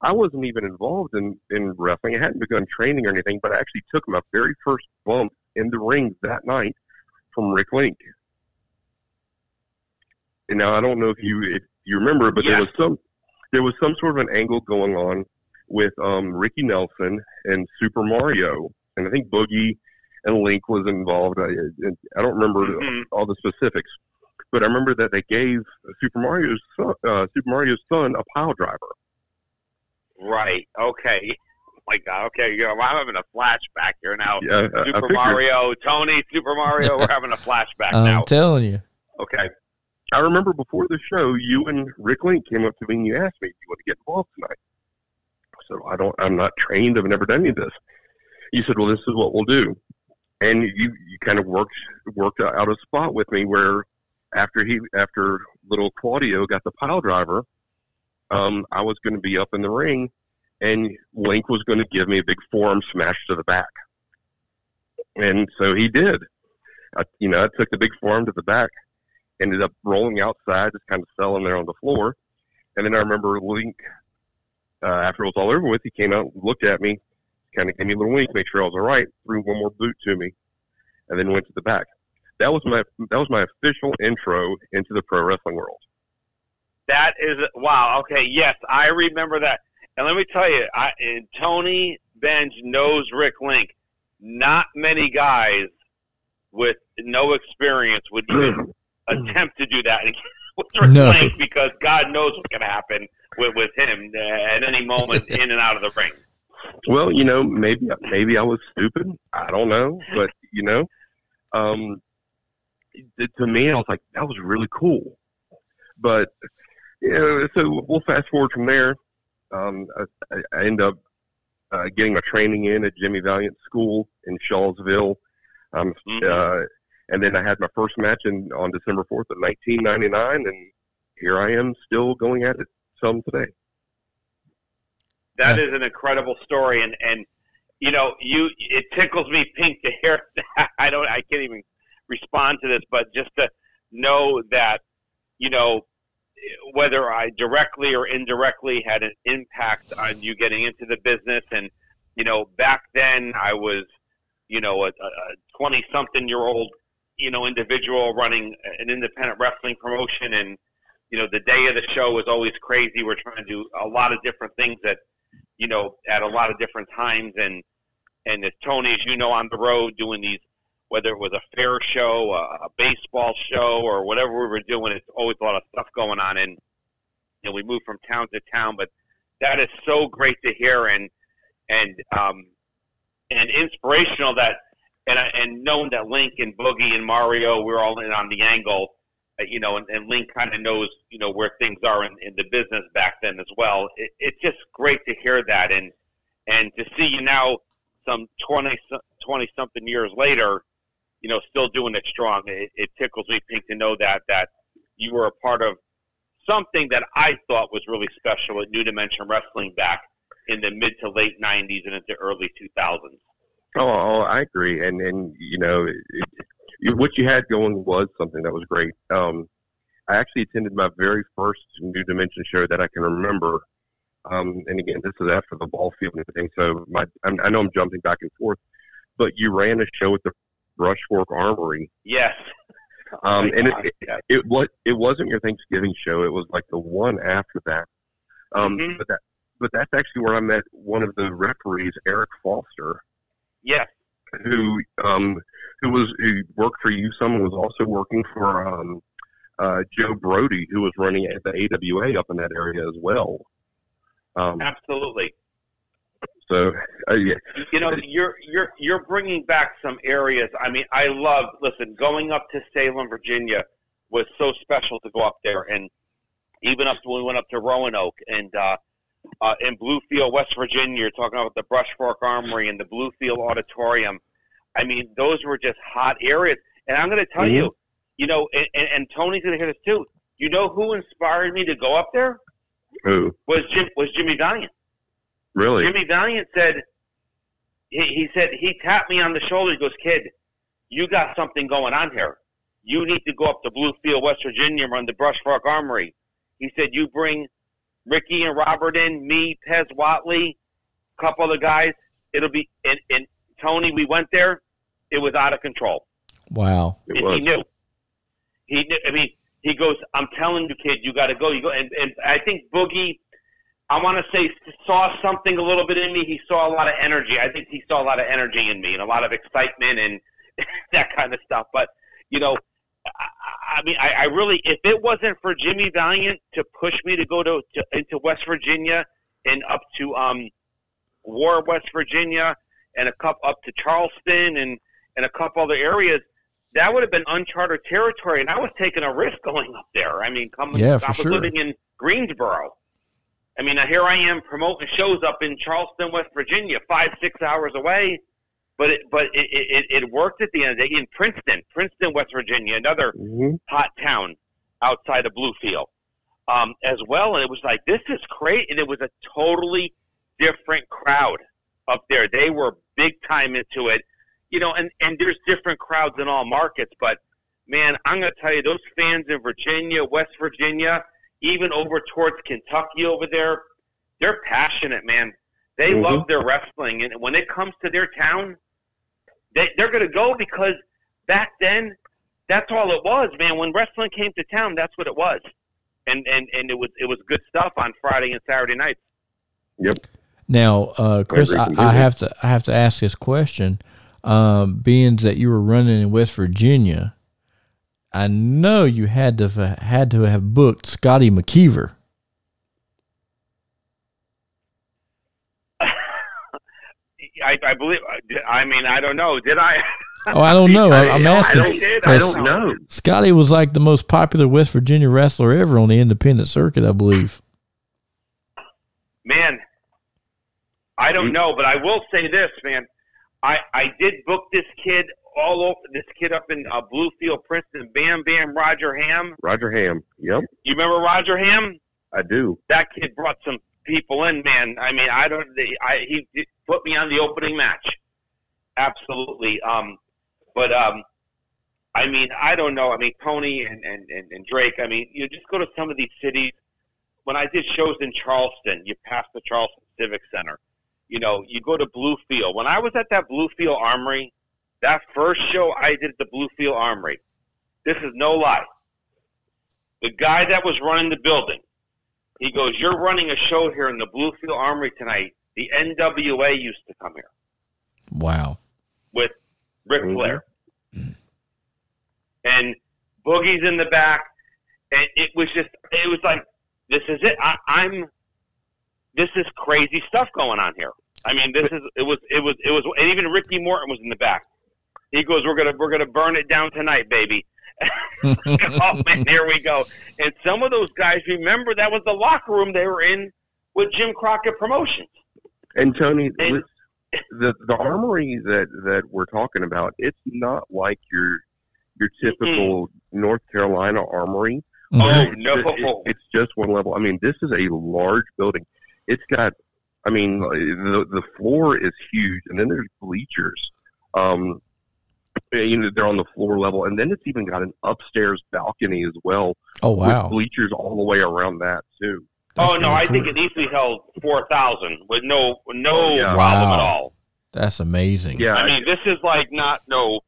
I wasn't even involved in in wrestling. I hadn't begun training or anything, but I actually took my very first bump in the ring that night from Rick Link. And now I don't know if you if you remember, but yeah. there was some there was some sort of an angle going on with um, Ricky Nelson and Super Mario, and I think Boogie and Link was involved. I, I don't remember mm-hmm. all the specifics, but I remember that they gave Super Mario's son, uh, Super Mario's son a pile driver. Right. Okay. my God. Okay, you know, I'm having a flashback here now. Yeah, Super Mario, Tony, Super Mario. We're having a flashback now. I'm telling you. Okay. I remember before the show, you and Rick Link came up to me and you asked me, "Do you want to get involved tonight?" So I don't. I'm not trained. I've never done any of this. You said, "Well, this is what we'll do," and you you kind of worked worked out a spot with me where after he after little Claudio got the pile driver, um, I was going to be up in the ring, and Link was going to give me a big forearm smash to the back, and so he did. I, you know, I took the big forearm to the back ended up rolling outside, just kind of selling there on the floor. And then I remember Link, uh, after it was all over with, he came out, looked at me, kind of gave me a little wink, make sure I was all right, threw one more boot to me, and then went to the back. That was my that was my official intro into the pro wrestling world. That is wow. Okay, yes, I remember that. And let me tell you, I, Tony Benge knows Rick Link. Not many guys with no experience would even attempt to do that with Rick no. Because God knows what's going to happen with, with him at any moment in and out of the ring. Well, you know, maybe maybe I was stupid. I don't know, but you know, um, to me, I was like, that was really cool. But you know, so we'll fast forward from there. Um, I, I end up uh, getting my training in at Jimmy Valiant School in Shawsville. Um, Mhm. uh, and then I had my first match in, on December 4th of 1999, and here I am still going at it some today. That Yeah. is an incredible story, and and you know, you it tickles me pink to hear. That. I don't, I can't even respond to this, but just to know that, you know, whether I directly or indirectly had an impact on you getting into the business, and you know, back then I was, you know, a twenty-something year old, you know, individual running an independent wrestling promotion, and you know, the day of the show was always crazy. We're trying to do a lot of different things that you know, at a lot of different times. And and as Tony, as you know, on the road doing these, whether it was a fair show, a, a baseball show, or whatever we were doing, it's always a lot of stuff going on. And you know, we move from town to town, but that is so great to hear and and um, and inspirational that and I- and knowing that Link and Boogie and Mario, we're all in on the angle. uh, You know, and, and Link kind of knows, you know, where things are in, in the business back then as well. It, it's just great to hear that, and and to see you now, some 20, 20 something years later, you know, still doing it strong. It, it tickles me pink to know that that you were a part of something that I thought was really special at New Dimension Wrestling back in the mid to late '90s and into early 2000s. Oh, oh, I agree, and and you know, it, it, what you had going was something that was great. Um, I actually attended my very first New Dimension show that I can remember. Um, and again, this is after the ball field and everything, so my I'm, I know I'm jumping back and forth, but you ran a show at the Brushfork Armory, Yes. um, Oh and God, it, yes. it was it wasn't your Thanksgiving show. It was like the one after that. Um, Mhm. But that but that's actually where I met one of the referees, Eric Foster yes. who um, who was who worked for you. Someone was also working for um, uh, Joe Brody, who was running at the AWA up in that area as well. Um, Absolutely. so uh, yeah, You know, you're you're you're bringing back some areas. I mean, I love. Listen, going up to Salem, Virginia, was so special to go up there, and even up to when we went up to Roanoke and uh, uh, in Bluefield, West Virginia. You're talking about the Brushfork Armory and the Bluefield Auditorium. I mean, those were just hot areas. And I'm going to tell Mhm. you, you know, and, and, and Tony's going to hear this too. You know who inspired me to go up there who was Jim was Jimmy Valiant. really? Jimmy Valiant said, he, he said, he tapped me on the shoulder. He goes, kid, you got something going on here. You need to go up to Bluefield, West Virginia, and run the Brushfork Armory. He said, you bring Ricky and Robert in, me, Pez Whatley, a couple other guys. It'll be, and, and Tony, we went there. It was out of control. Wow. And he knew. He knew. I mean, he goes, "I'm telling you, kid, you got to go." You go, and, and I think Boogie, I want to say, saw something a little bit in me. He saw a lot of energy. I think he saw a lot of energy in me and a lot of excitement and that kind of stuff. But you know, I, I mean, I, I really, if it wasn't for Jimmy Valiant to push me to go to, to into West Virginia and up to um, War, West Virginia, and a couple up to Charleston and and a couple other areas that would have been uncharted territory, and I was taking a risk going up there. I mean, coming, Yeah, I was sure. living in Greensboro. I mean, here I am promoting shows up in Charleston, West Virginia, five, six hours away. But it, but it, it, it worked at the end of the day in Princeton, Princeton, West Virginia, another Mhm. hot town outside of Bluefield, um, as well. And it was like, this is great. And it was a totally different crowd up there. They were big time into it, you know. And and there's different crowds in all markets, but man, I'm going to tell you, those fans in Virginia, West Virginia, even over towards Kentucky over there, they're passionate, man. They Mhm. love their wrestling, and when it comes to their town, they they're going to go because back then, that's all it was, man. When wrestling came to town, that's what it was, and and and it was it was good stuff on Friday and Saturday nights. Yep. Now, uh, Chris, I. I have to I have to ask this question. Um, being that you were running in West Virginia, I know you had to have, had to have booked Scotty McKeever. I, I believe. I mean, I don't know. Did I? Oh, I don't know. I, I'm I asking. don't, did. I don't know. Scotty was like the most popular West Virginia wrestler ever on the independent circuit, I believe. man, I don't know, but I will say this, man. I I did book this kid all over. This kid up in uh, Bluefield, Princeton. Bam Bam Roger Ham. Roger Ham. Yep, You remember Roger Ham? I do. That kid brought some people in, man. I mean, I don't. I he he put me on the opening match. Absolutely. Um, but um, I mean, I don't know. I mean, Tony and, and, and, and Drake. I mean, you just go to some of these cities. When I did shows in Charleston, you pass the Charleston Civic Center. You know, you go to Bluefield. When I was at that Bluefield Armory, that first show I did at the Bluefield Armory, this is no lie. The guy that was running the building, he goes, "You're running a show here in the Bluefield Armory tonight. The NWA used to come here Wow. with Ric Mhm. Flair, and Boogie's in the back, and it was just, it was like, this is it. I, I'm, this is crazy stuff going on here. I mean, this is, it was, it was, it was, and even Ricky Morton was in the back. He goes, "We're gonna, we're gonna burn it down tonight, baby." oh man, here we go. And some of those guys remember that was the locker room they were in with Jim Crockett Promotions. And Tony, And- the the armory that that we're talking about, it's not like your your typical North Carolina armory. Oh Mhm. no! It- it's just one level. I mean, this is a large building. It's got, I mean, the the floor is huge, and then there's bleachers. Um, you know, they're on the floor level, and then it's even got an upstairs balcony as well, Oh wow. with bleachers all the way around that too. Oh no! really I think cool. it easily held four thousand with no no Oh, yeah. problem Wow. at all. That's amazing. Yeah, I mean, this is like not no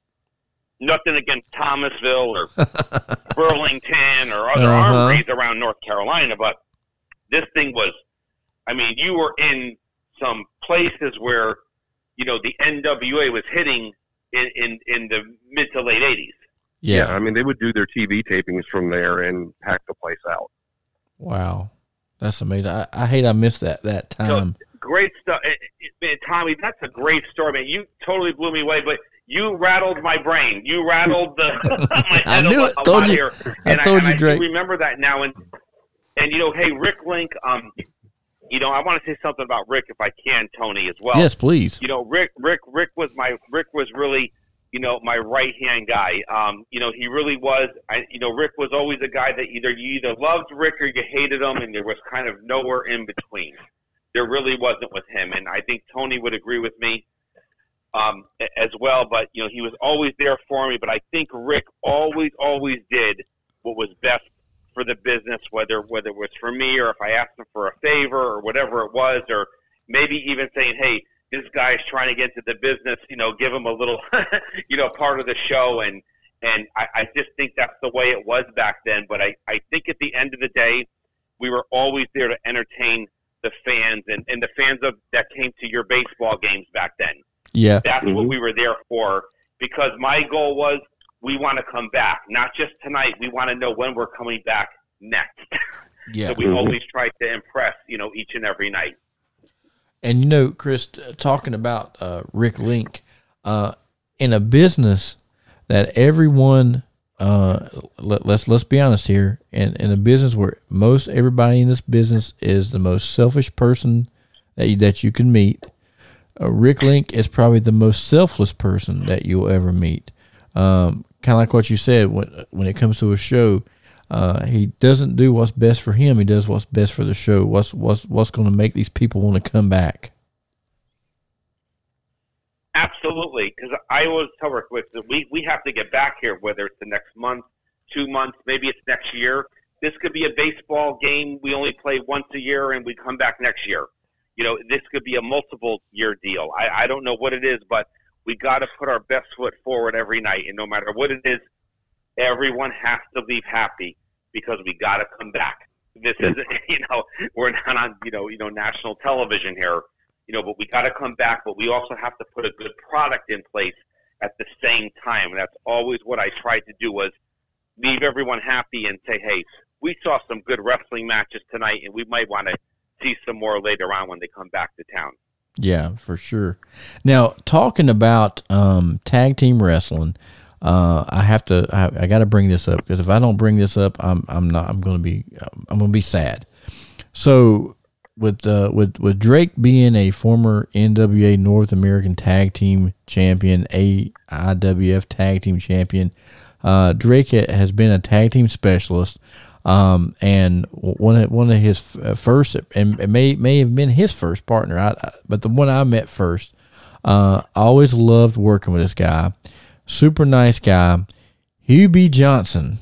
nothing against Thomasville or Burlington or other Uh-huh. armories around North Carolina, but this thing was. I mean, you were in some places where you know the NWA was hitting in in, in the mid to late eighties. yeah. Yeah. I mean, they would do their TV tapings from there and pack the place out. Wow. That's amazing. I, I hate I missed that that time. great stuff. Eh, eh, Man, Tommy, that's a great story, man. You totally blew me away, but you rattled my brain. You rattled the I knew it. Told you. I told and you, I Drake. remember that now, and and you know, hey, Rick Link. Um, you know, I want to say something about Rick if I can, Tony, as well. yes, please. You know, Rick, Rick, Rick was my Rick was really, you know, my right hand guy. Um, you know, he really was. I, you know, Rick was always a guy that either you either loved Rick or you hated him, and there was kind of nowhere in between. There really wasn't with him, and I think Tony would agree with me um, as well. But you know, he was always there for me. But I think Rick always, always did what was best for the business, whether whether it was for me or if I asked him for a favor or whatever it was, or maybe even saying, "Hey, this guy's trying to get into the business. You know, give him a little, you know, part of the show." And and I, I just think that's the way it was back then. But I I think at the end of the day, we were always there to entertain the fans and, and the fans of that came to your baseball games back then. Yeah. That's what Mhm. we were there for because my goal was we want to come back, not just tonight. We want to know when we're coming back next. Yeah. so we Mhm. always try to impress, you know, each and every night. And you know, Chris, talking about uh, Rick Link, uh, in a business that everyone, uh, let, let's let's be honest here, in, in a business where most everybody in this business is the most selfish person that you, that you can meet, uh, Rick Link is probably the most selfless person that you'll ever meet. Um, kind of like what you said when when it comes to a show. Uh, he doesn't do what's best for him. He does what's best for the show. What's what's what's going to make these people want to come back. Absolutely, because I always tell Wicks that we, we have to get back here, whether it's the next month, two months, maybe it's next year. This could be a baseball game we only play once a year and we come back next year. You know, this could be a multiple year deal. I, I don't know what it is, but we got to put our best foot forward every night. And no matter what it is, everyone has to leave happy because we got to come back. This isn't, you know, we're not on, you know, you know, national television here you know, but we got to come back, but we also have to put a good product in place at the same time. And that's always what I tried to do was leave everyone happy and say, hey, we saw some good wrestling matches tonight, and we might want to see some more later on when they come back to town. Yeah, for sure. Now, talking about um, tag team wrestling, uh, I have to. I, I got to bring this up because if I don't bring this up, I'm I'm not. I'm going to be. I'm going to be sad. So, with uh, with with Drake being a former NWA North American Tag Team Champion, AIWF Tag Team Champion, uh, Drake has been a tag team specialist. Um, and one of one of his first, and it may may have been his first partner, I, but the one I met first. Uh, I always loved working with this guy. Super nice guy. Hubie Johnson.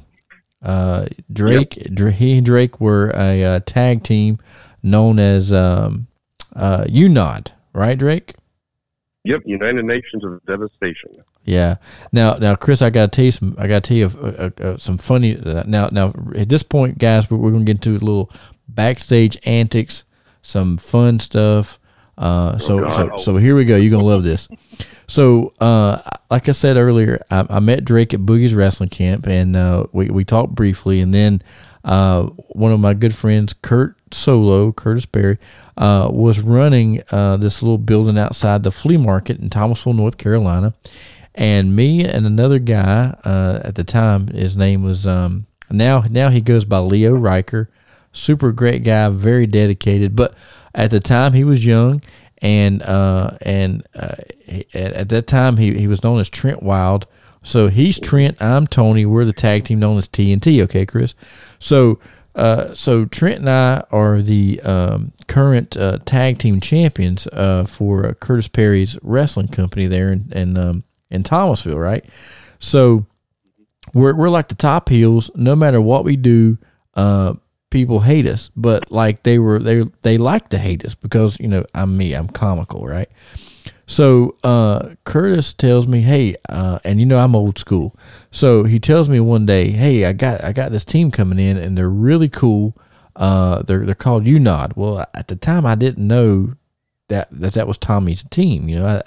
Uh, Drake, yep. he and Drake were a, a tag team known as um, uh, UNOD, right, Drake? Yep, United Nations of Devastation. Yeah. Now, now, Chris, I gotta tell you some. I gotta tell you uh, uh, uh some funny. Uh, now, now, at this point, guys, we're, we're gonna get into a little backstage antics, some fun stuff. Uh, so, oh, so, so here we go. You're gonna love this. So, uh, like I said earlier, I, I, met Drake at Boogie's Wrestling Camp, and uh, we we talked briefly, and then uh, one of my good friends, Kurt Solo, Curtis Berry, uh, was running uh, this little building outside the flea market in Thomasville, North Carolina, and me and another guy uh, at the time, his name was um, now now he goes by Leo Riker, super great guy, very dedicated, but at the time he was young and uh, and uh, at, at, that time he, he was known as Trent Wild. So he's Trent, I'm Tony. We're the tag team known as TNT. Okay, Chris. So uh, so Trent and I are the um, current uh, tag team champions uh, for uh, Curtis Perry's wrestling company there in in, um, in Thomasville, right? So we're we're like the top heels. No matter what we do, uh, people hate us, but like they were they they like to hate us because you know I'm me, I'm comical, right? So uh, Curtis tells me, hey, uh, and you know I'm old school, so he tells me one day, hey, I got I got this team coming in, and they're really cool. Uh, they're they're called UNOD. Well, at the time I didn't know that that, that was Tommy's team. You know,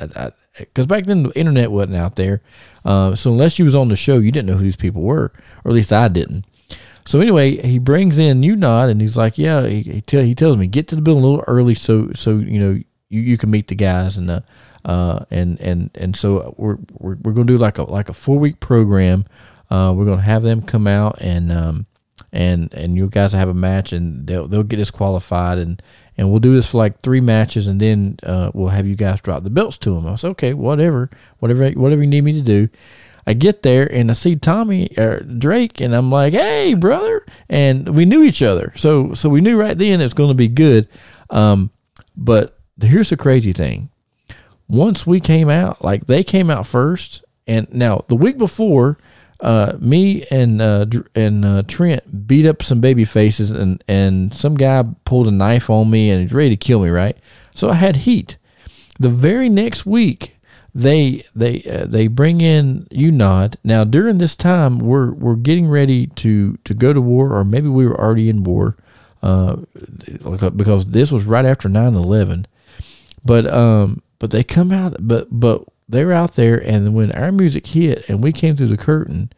because back then the internet wasn't out there, uh, so unless you was on the show, you didn't know who these people were, or at least I didn't. So anyway, he brings in UNOD and he's like, yeah, he he, tell, he tells me get to the building a little early so so you know you, you can meet the guys and uh, uh and and and so we're we're, we're gonna do like a like a four week program. Uh, we're gonna have them come out and um and and you guys have a match and they'll they'll get disqualified and and we'll do this for like three matches and then uh, we'll have you guys drop the belts to them. I said okay, whatever, whatever whatever you need me to do. I get there and I see Tommy or Drake, and I'm like, "Hey, brother!" And we knew each other, so so we knew right then it was going to be good. Um, but here's the crazy thing: once we came out, like they came out first, and now the week before, uh, me and uh, and uh, Trent beat up some baby faces, and and some guy pulled a knife on me and he's ready to kill me, right? So I had heat. The very next week, they they uh, they bring in you. UNOD. Now during this time, we're we're getting ready to to go to war, or maybe we were already in war, uh, because this was right after 9-11. But um, but they come out, but but they were out there, and when our music hit and we came through the curtain,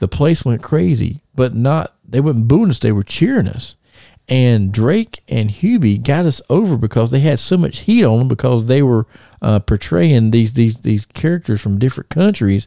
the place went crazy. But not they weren't booing us; they were cheering us. And Drake and Hubie got us over because they had so much heat on them because they were uh, portraying these these these characters from different countries,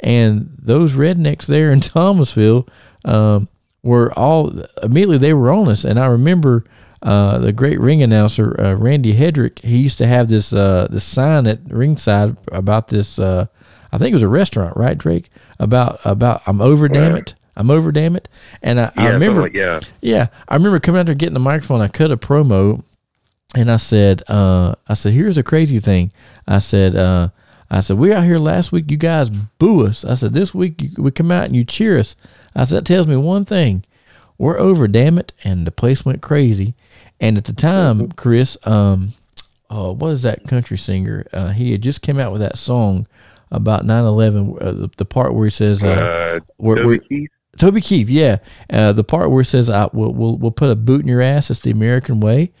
and those rednecks there in Thomasville um, were all immediately they were on us. And I remember uh, the great ring announcer uh, Randy Hedrick. He used to have this uh, this sign at ringside about this. Uh, I think it was a restaurant, right, Drake? About about I'm over, damn it. I'm over, damn it. And I, yeah, I remember, like, yeah, yeah, I remember coming out there getting the microphone. I cut a promo, and I said, uh, I said, here's the crazy thing. I said, uh, I said, we out here last week. You guys boo us. I said, this week you, we come out and you cheer us. I said, that tells me one thing. We're over, damn it. And the place went crazy. And at the time, mm-hmm. Chris, um, uh, what is that country singer? Uh, he had just came out with that song about 9-11, uh, the, the, part where he says, uh, uh where, Toby Keith? Toby Keith, yeah. Uh, the part where it says, I, we'll, we'll, we'll put a boot in your ass. It's the American way.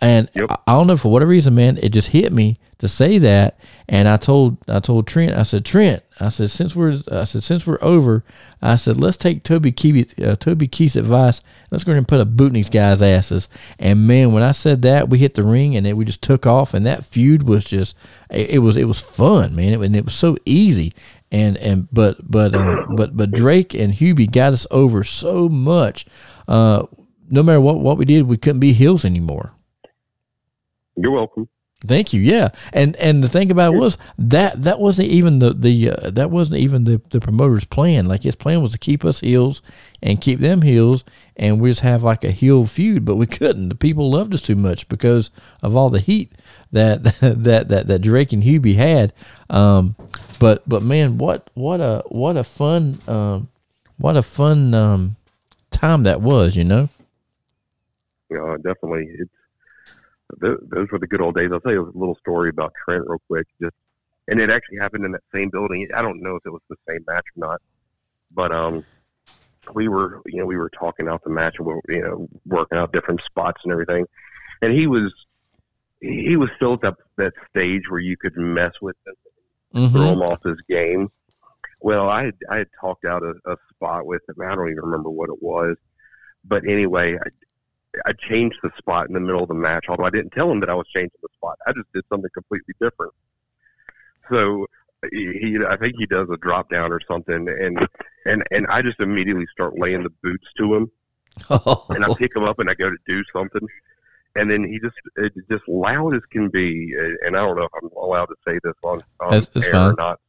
And yep. I, I, don't know for whatever reason, man, it just hit me to say that. And I told I told Trent, I said, Trent, I said since we're I said since we're over, I said let's take Toby Keith uh, Toby Keith's advice. Let's go ahead and put a boot in these guys' asses. And man, when I said that, we hit the ring and then we just took off. And that feud was just it, it was it was fun, man. It, and it was so easy and and but but uh, but but Drake and Hubie got us over so much. Uh, no matter what what we did, we couldn't be heels anymore. You're welcome. Thank you. Yeah, and and the thing about it was that that wasn't even the the uh, that wasn't even the the promoter's plan. Like his plan was to keep us heels and keep them heels, and we just have like a heel feud. But we couldn't. The people loved us too much because of all the heat that that that that Drake and Hubie had. Um, but but man, what what a what a fun um, what a fun um, time that was. You know. Yeah, definitely. It's th- those were the good old days. I'll tell you a little story about Trent real quick. Just and it actually happened in that same building. I don't know if it was the same match or not, but um, we were you know we were talking out the match and we were, you know working out different spots and everything, and he was he was still at that that stage where you could mess with him, Mm-hmm. throw him off his game. Well, I had, I had talked out a, a spot with him. I don't even remember what it was, but anyway, I, I changed the spot in the middle of the match. Although I didn't tell him that I was changing the spot, I just did something completely different. So he, he I think he does a drop down or something, and and and I just immediately start laying the boots to him, and I pick him up and I go to do something, and then he just it's just loud as can be, and I don't know if I'm allowed to say this on, on That's- that's air fine. or not.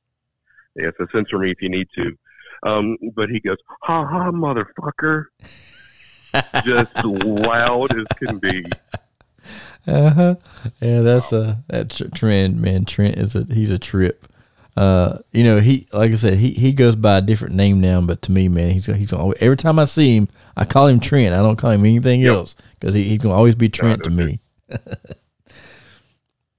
Yeah, so censor me if you need to. Um, but he goes, "Ha ha, motherfucker!" just loud as can be. Uh huh. Yeah, that's a that tr- Trent man. Trent is a he's a trip. Uh, you know he like I said he he goes by a different name now, but to me, man, he's he's always, every time I see him, I call him Trent. I don't call him anything Yep. else because he, he's gonna always be Trent to me.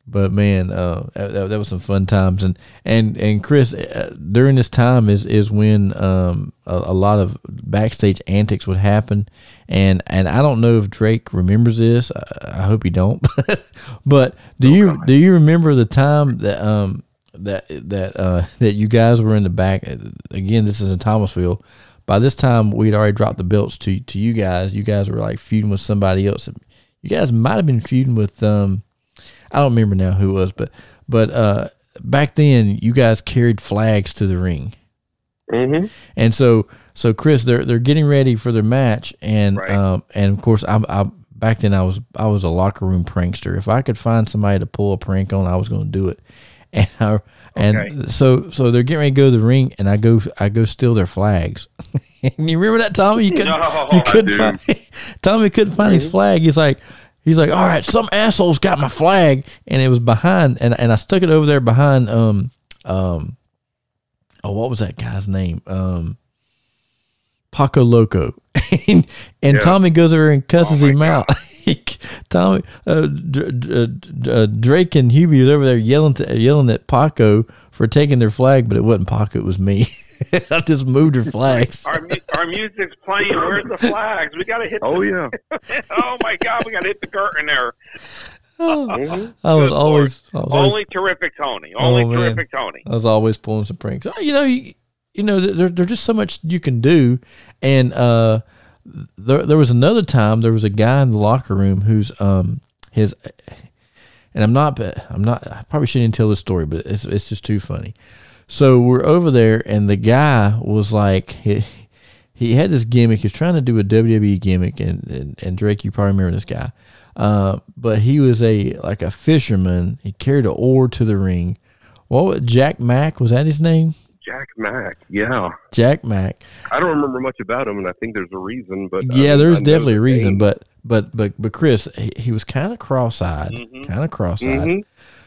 but man, uh, that, that, was some fun times, and and and Chris, uh, during this time is is when um a, a lot of backstage antics would happen, and and I don't know if Drake remembers this. I, I hope he don't. but do you do you remember the time that um that that uh that you guys were in the back? Again, this is in Thomasville. By this time, we'd already dropped the belts to to you guys. You guys were like feuding with somebody else. You guys might have been feuding with um I don't remember now who it was, but but uh, back then you guys carried flags to the ring, Mm-hmm. and so so Chris, they're they're getting ready for their match, and Right. um and of course I'm I back then I was I was a locker room prankster. If I could find somebody to pull a prank on, I was going to do it, and I, and Okay. so so they're getting ready to go to the ring, and I go I go steal their flags. and you remember that Tommy? You couldn't No, you couldn't find Tommy couldn't find his flag. He's like, he's like, all right, some assholes got my flag, and it was behind, and and I stuck it over there behind, um, um, oh, what was that guy's name? Um, Paco Loco, and, and Yeah. Tommy goes over and cusses Oh my him out. He- Tommy, uh, D- D- D- uh, Drake and Hubie was over there yelling to, yelling at Paco for taking their flag, but it wasn't Paco, it was me. I just moved her flags. Our, our music's playing. Where's the flags? We got to hit. Oh yeah. Oh my God, we got to hit the curtain there. Mhm. I was always, I was always Only terrific Tony. Only Oh, terrific Tony. I was always pulling some pranks. Oh, you know, you, you know, there, there's just so much you can do. And uh, there, there was another time there was a guy in the locker room who's um his, and I'm not, I'm not, I probably shouldn't tell this story, but it's it's just too funny. So we're over there, and the guy was like, he, he had this gimmick. He was trying to do a WWE gimmick, and and, and Drake, you probably remember this guy. Uh, but he was a like a fisherman. He carried an oar to the ring. What was Jack Mack? Was that his name? Jack Mack. Yeah. Jack Mack. I don't remember much about him, and I think there's a reason. But yeah, um, there's I definitely a reason, name. but but but but Chris, he, he was kind of cross-eyed, Mhm. kind of cross-eyed. Mhm.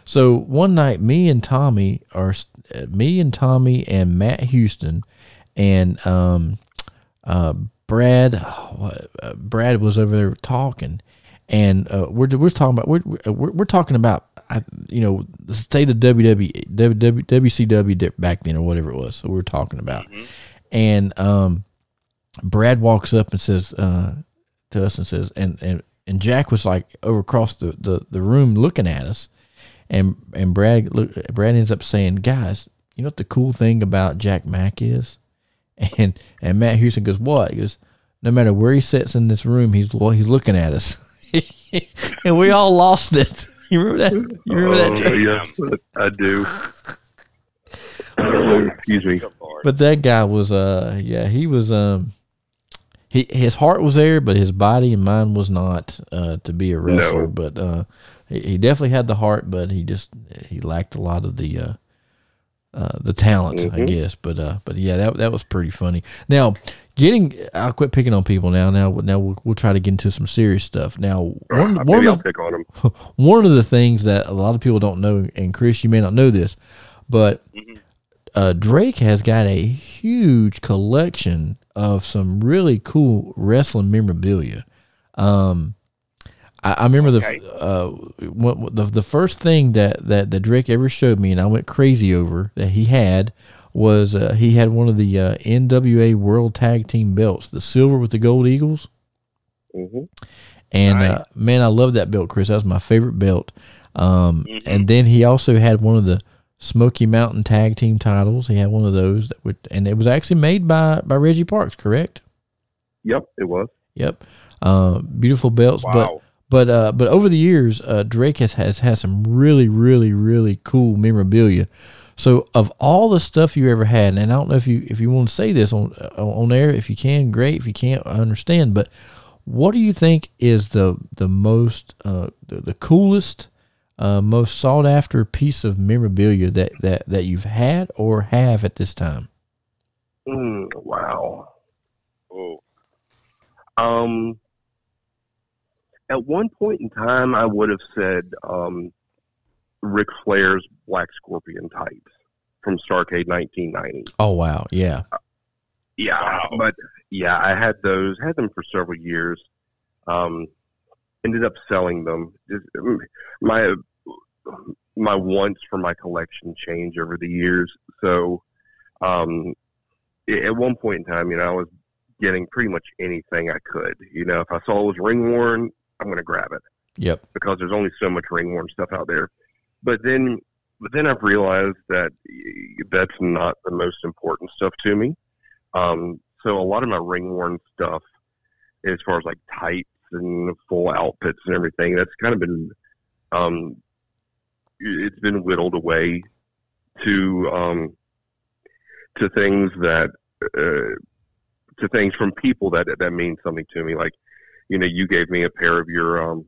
So one night, me and Tommy are uh, me and Tommy and Matt Houston and um uh Brad uh, Brad was over there talking, and uh, we're we're talking about we're we're, we're talking about uh, you know the state of WWE WW, WCW back then or whatever it was. So we were talking about, and um Brad walks up and says uh to us and says and and and Jack was like over across the the, the room looking at us and and Brad look, Brad ends up saying, "Guys, you know what the cool thing about Jack Mack is?" And and Matt Houston goes, "What?" He goes, "No matter where he sits in this room, he's he's looking at us." and we all lost it. You remember that? You remember that? Oh, Jack? yes, I do. Oh, excuse me. But that guy was uh yeah, he was um he his heart was there, but his body and mind was not uh to be a wrestler. No. But uh he, he definitely had the heart, but he just he lacked a lot of the uh, uh, the talent, I Mhm. guess. But uh, but yeah, that that was pretty funny. Now, getting I'll quit picking on people now. Now now we'll, we'll try to get into some serious stuff. Now, one Maybe one of pick on one of the things that a lot of people don't know, and Chris, you may not know this, but uh, Drake has got a huge collection of some really cool wrestling memorabilia. Um, I, I remember Okay. the uh, the the first thing that, that that Drake ever showed me, and I went crazy over that he had was uh, he had one of the uh, NWA World Tag Team belts, the silver with the gold eagles. hmm And Nice. uh, man, I love that belt, Chris. That was my favorite belt. Um, Mhm. And then he also had one of the Smoky Mountain Tag Team titles. He had one of those, that would, and it was actually made by by Reggie Parks, correct? Yep, it was. Yep. Uh, beautiful belts, but Wow. but uh, but over the years, uh, Drake has has had some really really really cool memorabilia. So of all the stuff you ever had, and I don't know if you if you want to say this on on air, if you can, great. If you can't, I understand. But what do you think is the the most uh, the, the coolest, uh, most sought after piece of memorabilia that that that you've had or have at this time? Mm, wow. Oh, Um, at one point in time, I would have said um, Ric Flair's Black Scorpion tights from Starcade 1990. Oh wow, yeah, Yeah, Wow. but yeah, I had those. Had them for several years. Um, ended up selling them. Just, my my wants for my collection change over the years. So, um, at one point in time, you know, I was getting pretty much anything I could. You know, if I saw it was ring worn, I'm going to grab it yep, because there's only so much ring worn stuff out there. But then, but then I've realized that that's not the most important stuff to me. Um, so a lot of my ring worn stuff, as far as like tights and full outfits and everything, that's kind of been, um, it's been whittled away to um, to things that uh, to things from people that that mean something to me. Like, you know, you gave me a pair of your um,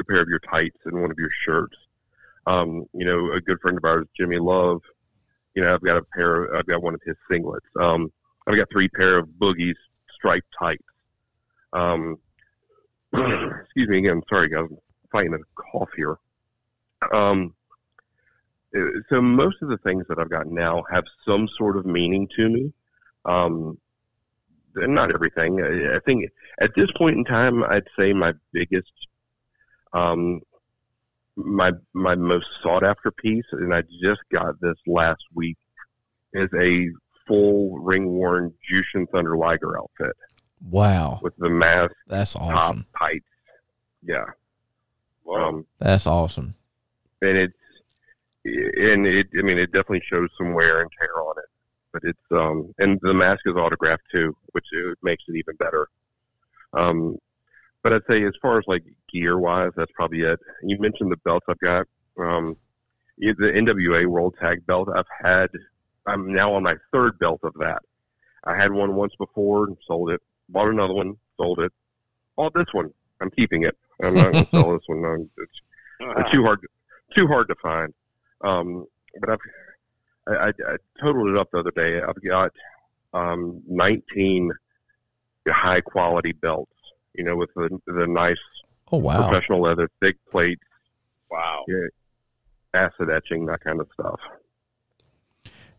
a pair of your tights and one of your shirts. Um, you know, a good friend of ours, Jimmy Love. You know, I've got a pair. Of, I've got one of his singlets. Um, I've got three pair of Boogie's striped tights. Um, excuse me again. Sorry, guys. I'm fighting a cough here. Um, uh, so most of the things that I've got now have some sort of meaning to me. Um, not everything. I, I think at this point in time, I'd say my biggest, um, my my most sought after piece, and I just got this last week, is a full ring worn Jushin Thunder Liger outfit wow, with the mask, that's top, awesome. tights. Yeah. wow. Um, That's awesome. and it's and it I mean it definitely shows some wear and tear on it. But it's um and the mask is autographed too, which it makes it even better. Um but I'd say as far as like gear wise, that's probably it. You mentioned the belts I've got. Um the NWA World Tag belt I've had I'm now on my third belt of that. I had one once before and sold it. Bought another one, sold it. Bought this one. I'm keeping it. I'm not going to sell this one. No, It's they're too hard too hard to find. Um, but I've I, I, I totaled it up the other day. I've got um, 19 high quality belts. You know, with the the nice Oh wow, professional leather, thick plates, wow. acid etching, that kind of stuff.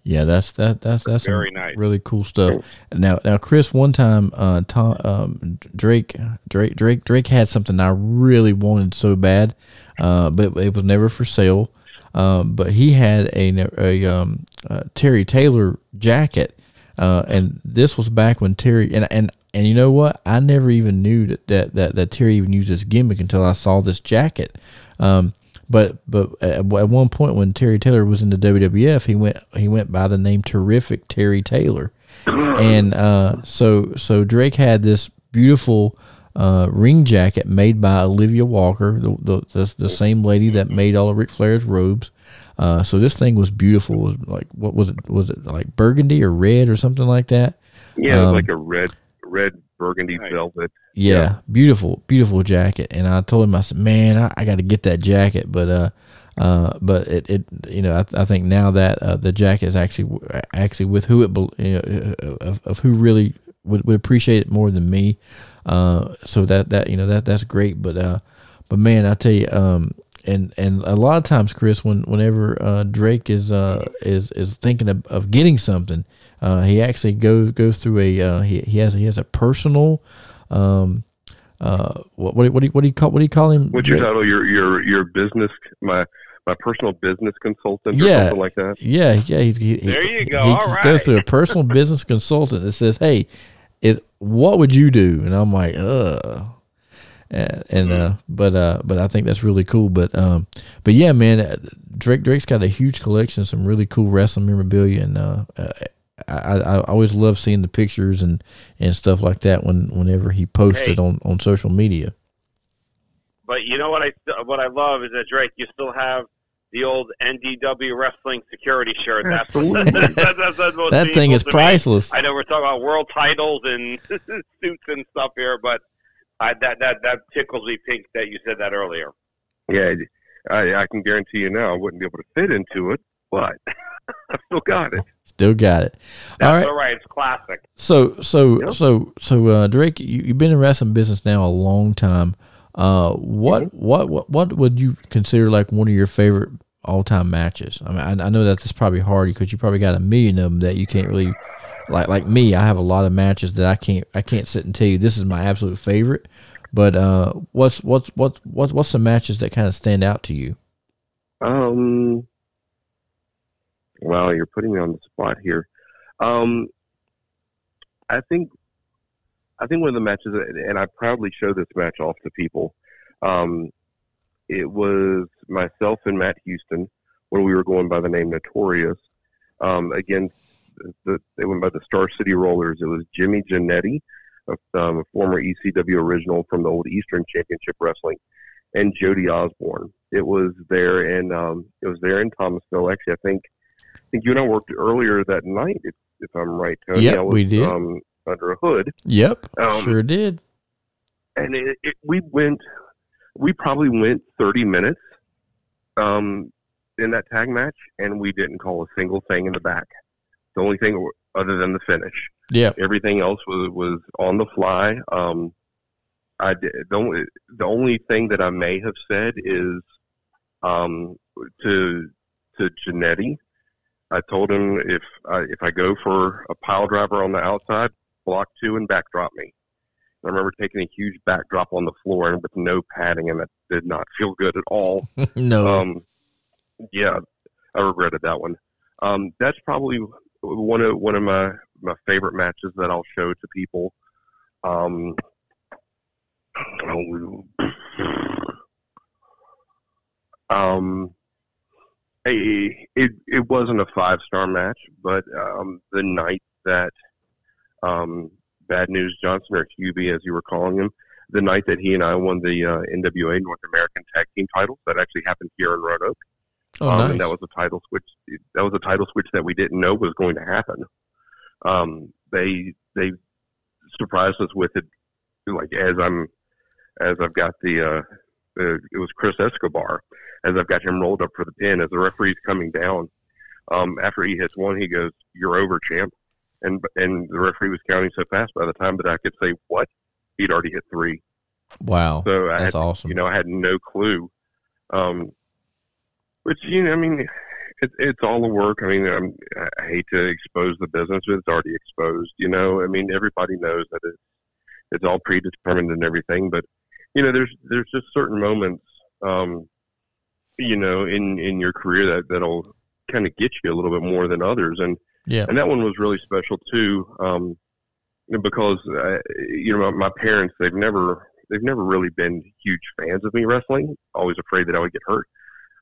yeah, that's that that's that's Very nice. really cool stuff. Now, now, Chris, one time, uh, Tom, um, Drake, Drake, Drake, Drake had something I really wanted so bad, uh, but it, it was never for sale. Um, but he had a, a um, uh, Terry Taylor jacket, uh, and this was back when Terry and and and you know what? I never even knew that that that, that Terry even used this gimmick until I saw this jacket. Um, but but at, one point when Terry Taylor was in the WWF, he went he went by the name Terrific Terry Taylor, and uh, so so Drake had this beautiful uh, ring jacket made by Olivia Walker, the the, the, the same lady that made all of Ric Flair's robes. Uh, so this thing was beautiful. It was like what was it? Was it like burgundy or red or something like that? Yeah, Um, like a red red burgundy Nice. velvet. Yeah, Yeah. beautiful, beautiful jacket. And I told him, I said, man, I, I got to get that jacket. But uh, uh, but it, it you know, I, I think now that uh, the jacket is actually actually with who it bel- you know, uh, of, of who really would, would appreciate it more than me. Uh, so that that you know that that's great. But uh, but man, I tell you, um, and and a lot of times, Chris, when whenever uh, Drake is uh is is thinking of, of getting something, uh, he actually goes goes through a uh, he he has he has a personal um uh what what, do- what do you what do you call what do you call him? What's your Drake? title? Your your your business my my personal business consultant or Yeah. something like that. Yeah, yeah. He's, he, There you go. He All goes right. through a personal business consultant that says, "Hey, is what would you do?" And I'm like, "Uh." And, and uh, but uh, but I think that's really cool. But um, but yeah, man, uh, Drake Drake's got a huge collection of some really cool wrestling memorabilia, and uh, uh, I, I I always love seeing the pictures and, and stuff like that when whenever he posted Hey. on, on social media. But you know what I what I love is that Drake, you still have the old NDW wrestling security shirt. That's Absolutely. that's, that's, that's what's That thing is to me. priceless. I know we're talking about world titles and suits and stuff here, but I, that that that tickles me pink that you said that earlier. Yeah, I, I can guarantee you now I wouldn't be able to fit into it, but I still got it. Still got it. That's All right. all right. It's classic. So so Yep. so so uh, Drake, you, you've been in wrestling business now a long time. Uh, what Mm-hmm. what what what would you consider like one of your favorite all time matches? I mean, I, I know that that's probably hard because you probably got a million of them that you can't really like. Like me, I have a lot of matches that I can't I can't sit and tell you this is my absolute favorite. But uh, what's what's what's what's what's some matches that kind of stand out to you? Um, wow, you're putting me on the spot here. Um, I think, I think one of the matches, and I proudly show this match off to people. Um, it was myself and Matt Houston when we were going by the name Notorious um, against the. They went by the Star City Rollers. It was Jimmy Jannetty, a, um, a former ECW original from the old Eastern Championship Wrestling, and Jody Osborne. It was there in um, it was there in Thomasville. Actually, I think I think you and I worked earlier that night. If, if I'm right, Tony. Yep, was, we did. Um, under a hood, Yep, Um, sure did. and it, it, we went. We probably went 30 minutes um, in that tag match, and we didn't call a single thing in the back. The only thing other than the finish. Yeah. Everything else was was on the fly. Um, I did, the only the only thing that I may have said is um, to to Jannetty. I told him if I, if I go for a pile driver on the outside, block two and backdrop me. I remember taking a huge backdrop on the floor and with no padding, and that did not feel good at all. no. Um, yeah, I regretted that one. Um, that's probably one of one of my my favorite matches that I'll show to people. Um, oh, um, a- it it wasn't a five star match, but um, the night that um, Bad News Johnson or Hubie, as you were calling him, the night that he and I won the uh, NWA North American Tag Team titles, that actually happened here in Roanoke. Oh, um, nice. And that was a title switch. That was a title switch that we didn't know was going to happen. Um, they they surprised us with it, like as I'm as I've got the uh, uh, it was Chris Escobar as I've got him rolled up for the pin as the referee's coming down. Um, after he hits one, he goes, "You're over, champ." And and the referee was counting so fast by the time that I could say what he'd already hit three. wow. So I That's had awesome. you know, I had no clue. Um, which you know, I mean, it, it's all the work. I mean, I'm, I hate to expose the business, but it's already exposed. You know, I mean, everybody knows that it's it's all predetermined and everything. But you know, there's there's just certain moments, um, you know, in in your career that that'll kind of get you a little bit more than others, and yeah. and that one was really special too, um, because uh, you know my, my parents they've never they've never really been huge fans of me wrestling. Always afraid that I would get hurt,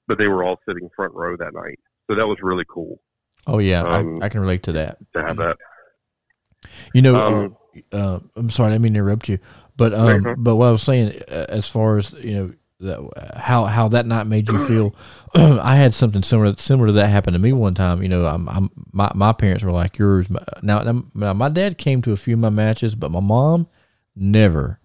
but they were all sitting front row that night, so that was really cool Oh yeah, um, I, I can relate to that. to have that. You know, Um, uh, uh, I'm sorry, I didn't mean to interrupt you, but um, Mhm. but what I was saying, uh, as far as you know, that, how how that night made you feel, I had something similar similar to that happen to me one time. You know, I'm, I'm my my parents were like yours. Now, now my dad came to a few of my matches, but my mom never.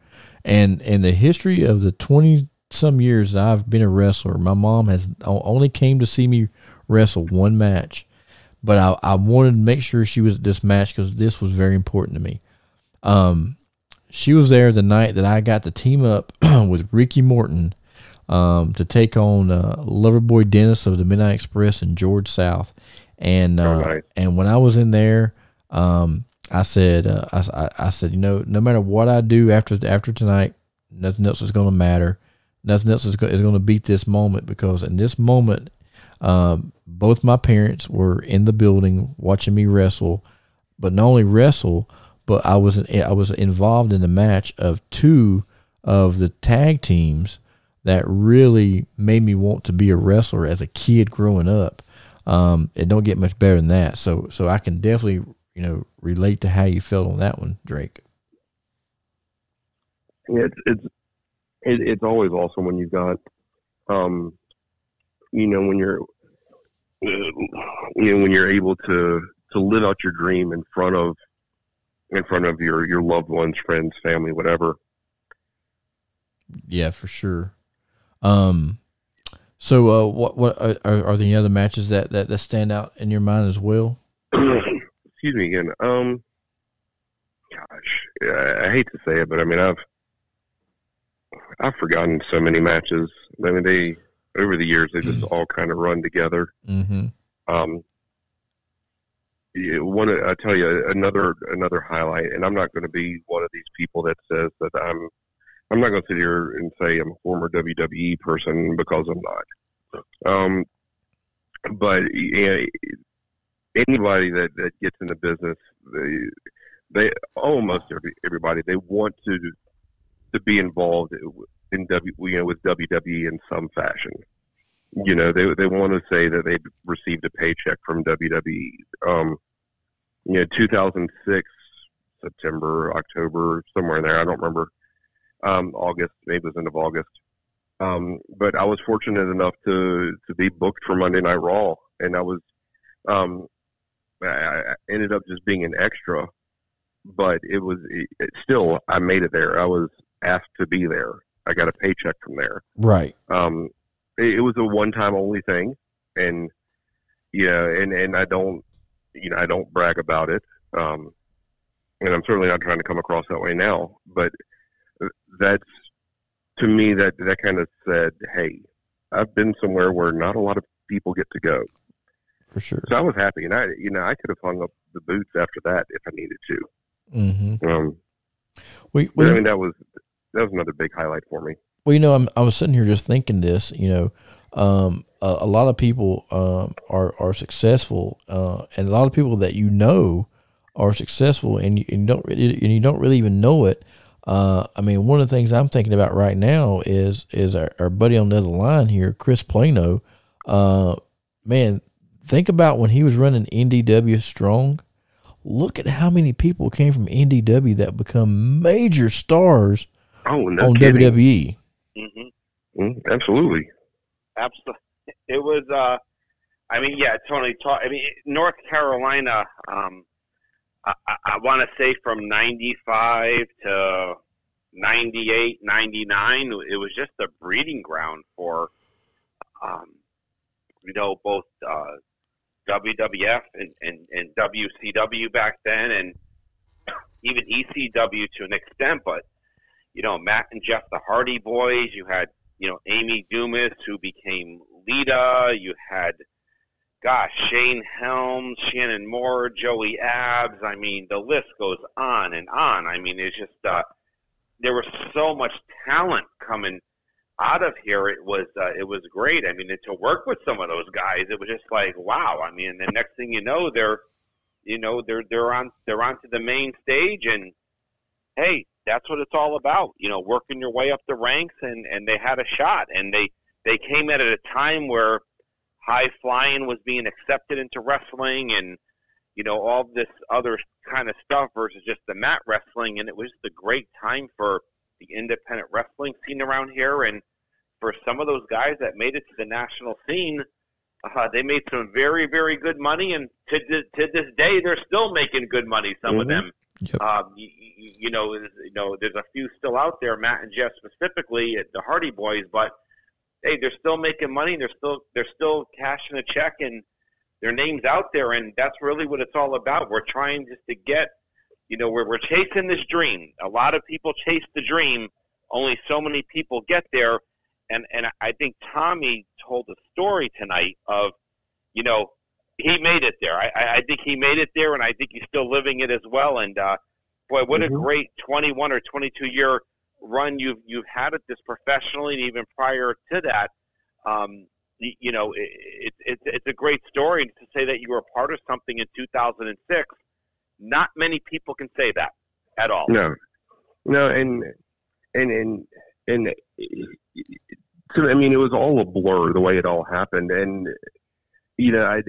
And in the history of the twenty some years that I've been a wrestler, my mom has only came to see me wrestle one match, but I, I wanted to make sure she was at this match because this was very important to me. Um, she was there the night that I got to team up with Ricky Morton um, to take on uh, Loverboy Dennis of the Midnight Express and George South. And uh, oh, nice. and when I was in there, um, I said uh, I, I said you know no matter what I do after after tonight, nothing else is going to matter. Nothing else is, go, is going to beat this moment because in this moment, um, both my parents were in the building watching me wrestle, but not only wrestle, but I was I was involved in the match of two of the tag teams that really made me want to be a wrestler as a kid growing up. Um, it don't get much better than that. So so I can definitely you know relate to how you felt on that one, Drake. Yeah, it's it's it, it's always awesome when you've got, um, you know, when you're you know when you're able to to live out your dream in front of in front of your your loved ones, friends, family, whatever. Yeah, for sure. Um, so uh, what what are, are there any other matches that, that that stand out in your mind as well? Excuse me again. Um, gosh, I hate to say it, but I mean I've I've forgotten so many matches. I mean they over the years they just all kind of run together. Mm-hmm. Um, one I tell you another another highlight, and I'm not going to be one of these people that says that I'm I'm not going to sit here and say I'm a former WWE person because I'm not. Um, but yeah, anybody that that gets in the business, they they almost every, everybody they want to to be involved in W you know with WWE in some fashion. You know, they they want to say that they received a paycheck from WWE. Um, you know, 2006 September, October, somewhere in there. I don't remember. Um, August, maybe it was end of August. Um, but I was fortunate enough to to be booked for Monday Night Raw, and I was um, I ended up just being an extra, but it was it, still I made it there. I was asked to be there. I got a paycheck from there. Right. Um, it, it was a one time only thing, and yeah, and and I don't you know I don't brag about it. Um, and I'm certainly not trying to come across that way now, but that's to me that that kind of said, hey, I've been somewhere where not a lot of people get to go. For sure. So I was happy, and I you know I could have hung up the boots after that if I needed to. Mm-hmm. Um, we, we I mean that was that was another big highlight for me. Well, you know, I'm, I was sitting here just thinking this. You know, um, a, a, lot of people um, are are successful, uh, and a lot of people that you know are successful, and you, and you don't really, and you don't really even know it uh, I mean, one of the things I'm thinking about right now is is our, our buddy on the other line here, Chris Plano. Uh, man, think about when he was running NDW Strong. Look at how many people came from NDW that become major stars oh, no on kidding. WWE. Mm-hmm. Mm, absolutely. Absolutely. It was. Uh, I mean, yeah, Tony. Talk, I mean, North Carolina. Um, I, I want to say from 95 to 98, 99, it was just a breeding ground for, um, you know, both uh, WWF and, and, and WCW back then, and even ECW to an extent. But, you know, Matt and Jeff, the Hardy Boys, you had, you know, Amy Dumas, who became Lita, you had – gosh, Shane Helms, Shannon Moore, Joey Abs. I mean, the list goes on and on. I mean, it's just uh, there was so much talent coming out of here. It was uh, it was great. I mean, to work with some of those guys, it was just like wow. I mean, the next thing you know, they're you know they're they're on they're onto the main stage, and hey, that's what it's all about. You know, working your way up the ranks, and and they had a shot, and they they came at it at a time where high flying was being accepted into wrestling and you know all this other kind of stuff versus just the mat wrestling and it was just a great time for the independent wrestling scene around here and for some of those guys that made it to the national scene uh, they made some very very good money and to, to this day they're still making good money some mm-hmm. of them Yep. Um, you, you know, you know, there's a few still out there, Matt and Jeff specifically, the Hardy Boys, but hey, they're still making money. They're still they're still cashing a check, and their names out there, and that's really what it's all about. We're trying just to get, you know, we're we're chasing this dream. A lot of people chase the dream. Only so many people get there, and and I think Tommy told a story tonight of, you know, he made it there. I, I think he made it there, and I think he's still living it as well. And uh, boy, what mm-hmm. a great 21 or 22 year run you've you've had at this professionally, and even prior to that. Um, you know, it's it, it's a great story to say that you were a part of something in 2006. Not many people can say that at all. No, no, and and and and so I mean, it was all a blur the way it all happened, and you know, I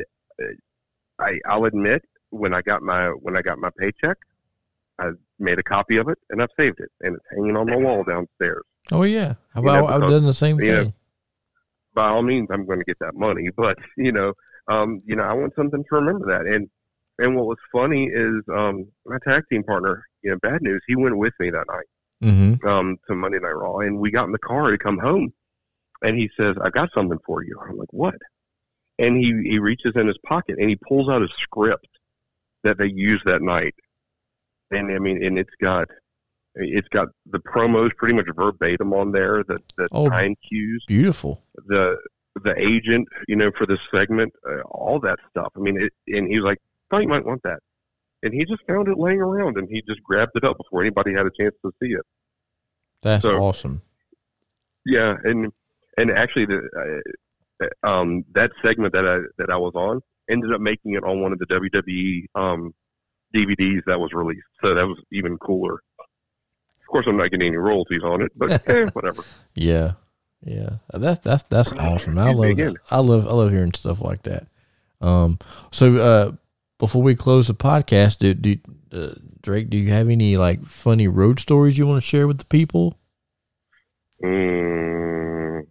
I I'll admit when I got my when I got my paycheck, I made a copy of it and I've saved it, and it's hanging on my wall downstairs. Oh yeah, I've, you know, I've done the same thing. Know, by all means, I'm going to get that money, but you know, um, you know, I want something to remember that. And and what was funny is um, my tag team partner, you know, bad news, he went with me that night mm-hmm. um, to Monday Night Raw, and we got in the car to come home, and he says, "I got something for you." I'm like, "What?" And he he reaches in his pocket and he pulls out a script that they used that night and I mean, and it's got it's got the promos pretty much verbatim on there. The the oh, time cues, beautiful. The the agent, you know, for this segment, uh, all that stuff. I mean, it, and he was like, "Thought you might want that," and he just found it laying around, and he just grabbed it up before anybody had a chance to see it. That's so, awesome. Yeah, and and actually, the uh, um, that segment that I that I was on ended up making it on one of the WWE um, DVDs that was released. So that was even cooler. Of course, I'm not getting any royalties on it, but eh, whatever. Yeah, yeah, that's that's that's awesome. I love that. I love I love hearing stuff like that. Um, so uh, before we close the podcast, do, do uh, Drake, do you have any like funny road stories you want to share with the people? Mm,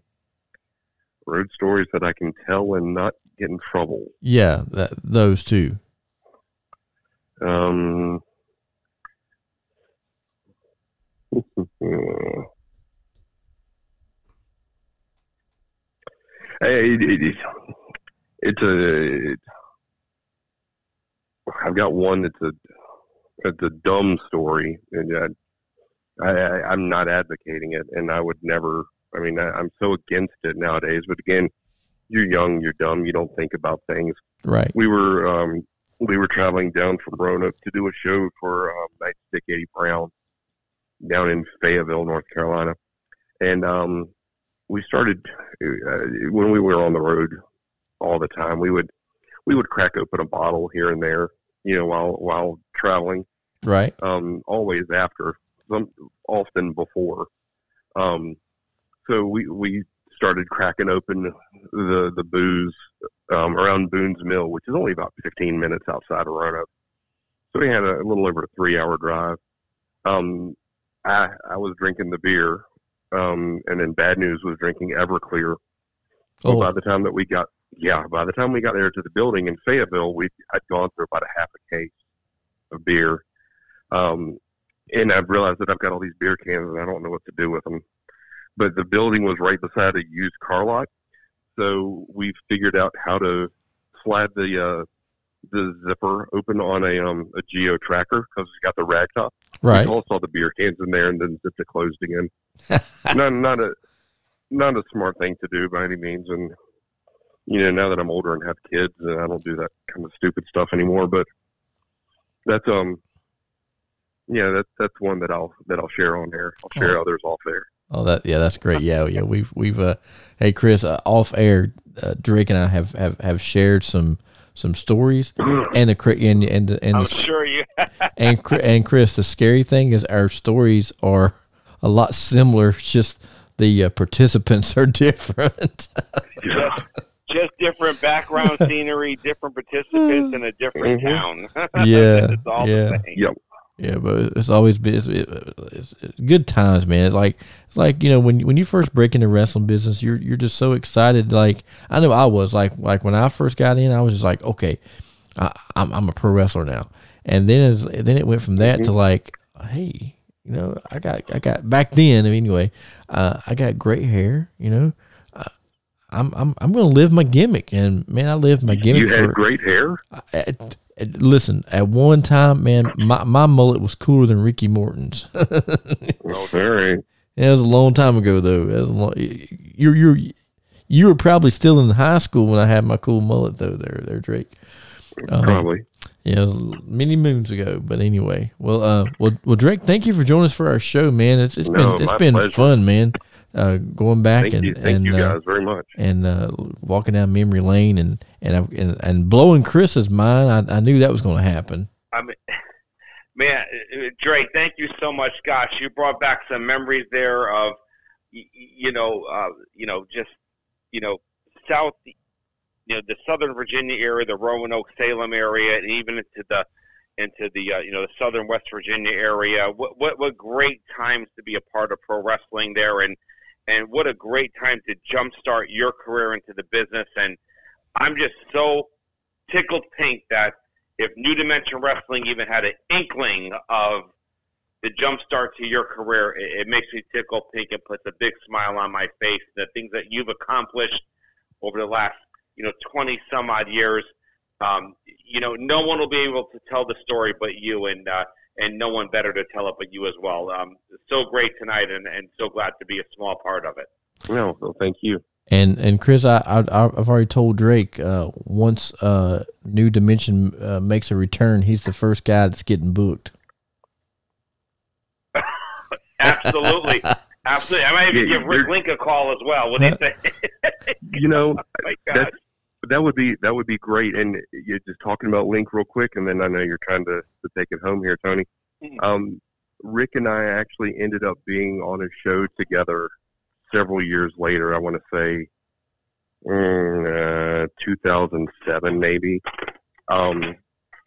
road stories that I can tell and not get in trouble. Yeah, that those two. Um, it, it, it's a. I've got one that's a it's a dumb story, and I, I I'm not advocating it, and I would never. I mean, I, I'm so against it nowadays. But again, you're young, you're dumb, you don't think about things. Right. We were um, we were traveling down from Roanoke to do a show for um, Nightstick Eddie Brown down in Fayetteville, North Carolina, and um, we started uh, when we were on the road all the time. We would we would crack open a bottle here and there, you know, while while traveling. Right. Um, always after, some often before. Um, so we we started cracking open the the booze um, around Boone's Mill, which is only about 15 minutes outside of Roanoke. So we had a, a little over a three hour drive. Um, I I was drinking the beer, um, and then Bad News was drinking Everclear. So oh. by the time that we got yeah, by the time we got there to the building in Fayetteville, we had gone through about a half a case of beer. Um, and I've realized that I've got all these beer cans and I don't know what to do with them but the building was right beside a used car lot. So we figured out how to slide the uh, the zipper open on a um, a Geo tracker because it's got the rag top. Right. We all saw the beer cans in there and then zipped it closed again. not not a not a smart thing to do by any means. And you know, now that I'm older and have kids, and I don't do that kind of stupid stuff anymore. But that's um, yeah, that's that's one that I'll that I'll share on there. I'll share oh. others off there. Oh, that yeah, that's great. Yeah, yeah, we've we've uh, hey Chris, uh, off air, uh, Drake and I have, have have shared some some stories, and the and and and I'm the, sure you and and Chris, the scary thing is our stories are a lot similar. Just the uh, participants are different. just, just different background scenery, different participants in a different mm-hmm. town. yeah, it's all yeah. the same. Yep. Yeah, but it's always been it's, it's, it's good times, man. It's like it's like you know when when you first break into wrestling business, you're you're just so excited. Like I know I was like like when I first got in, I was just like, okay, I, I'm I'm a pro wrestler now, and then it's, then it went from that to like, hey, you know, I got I got back then anyway, uh, I got great hair, you know. Uh, I'm I'm I'm gonna live my gimmick, and man, I lived my gimmick. You for, had great hair. at- listen, at one time, man, my, my mullet was cooler than Ricky Morton's. All right. It was a long time ago, though. It was a long, you you you were probably still in high school when I had my cool mullet, though. There, there, Drake. Um, Probably. Yeah, many moons ago. But anyway, well, uh, well, well, Drake, thank you for joining us for our show, man. It's it's No, been it's been pleasure. fun, man. Uh, going back Thank and you. Thank and you uh, guys very much. and uh, walking down memory lane and and and, and blowing Chris's mind. I, I knew that was going to happen. I mean, man, uh, Drake, thank you so much. Gosh, you brought back some memories there of, you know, uh, you know, just, you know, south, you know, the Southern Virginia area, the Roanoke, Salem area, and even into the, into the, uh, you know, the Southern West Virginia area. What, what, what great times to be a part of pro wrestling there, and, and what a great time to jumpstart your career into the business. And I'm just so tickled pink that if New Dimension Wrestling even had an inkling of the jump start to your career, it, it makes me tickle pink and puts a big smile on my face. The things that you've accomplished over the last, you know, 20 some odd years, um, you know, no one will be able to tell the story but you, and uh, and no one better to tell it but you as well. Um, so great tonight, and, and so glad to be a small part of it. No, well, thank you. And and Chris, I, I I've already told Drake uh, once uh, New Dimension uh, makes a return, he's the first guy that's getting booked. Absolutely. Absolutely. I might even Yeah, give Rick you're- Link a call as well. What do you say? You know, My God. that's that would be that would be great. And you're just talking about Link real quick, and then I know you're trying to, to take it home here, Tony. Mhm. Um, Rick and I actually ended up being on a show together several years later. I want to say mm, uh, 2007, maybe. Um,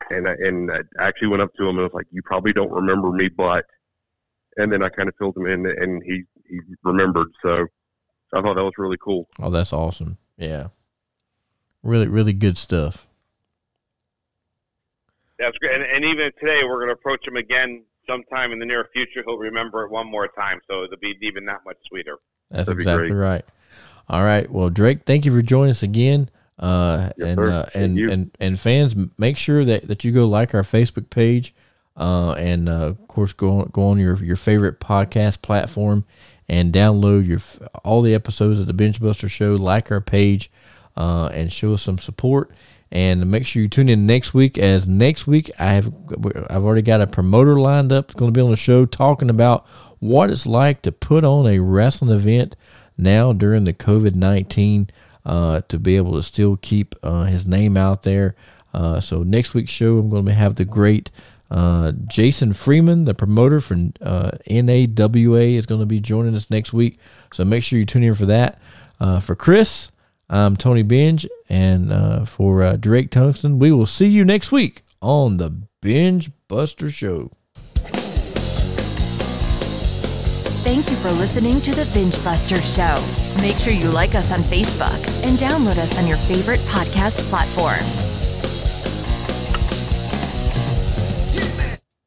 and I, and I actually went up to him and was like, "You probably don't remember me, but." And then I kind of filled him in, and he he remembered. So I thought that was really cool. Oh, that's awesome. Yeah, really really good stuff. That's great. And, and even today, we're going to approach him again sometime in the near future. He'll remember it one more time, so it'll be even that much sweeter. That's That'd exactly right. All right. Well, Drake, thank you for joining us again. Uh, Yes, and, uh, and, and, and fans, make sure that, that you go like our Facebook page. Uh, and, uh, of course, go on, go on your, your favorite podcast platform and download your, all the episodes of the Bengebuster show, like our page, uh, and show us some support. And make sure you tune in next week. As next week, I have I've already got a promoter lined up. Going to be on the show talking about what it's like to put on a wrestling event now during the COVID nineteen uh, to be able to still keep uh, his name out there. Uh, so next week's show, I'm going to have the great uh, Jason Freeman, the promoter from uh, NAWA, is going to be joining us next week. So make sure you tune in for that. Uh, for Chris, I'm Tony Benge, and uh, for uh, Drake Tungsten, we will see you next week on the Binge Buster Show. Thank you for listening to the Bengebuster Show. Make sure you like us on Facebook and download us on your favorite podcast platform.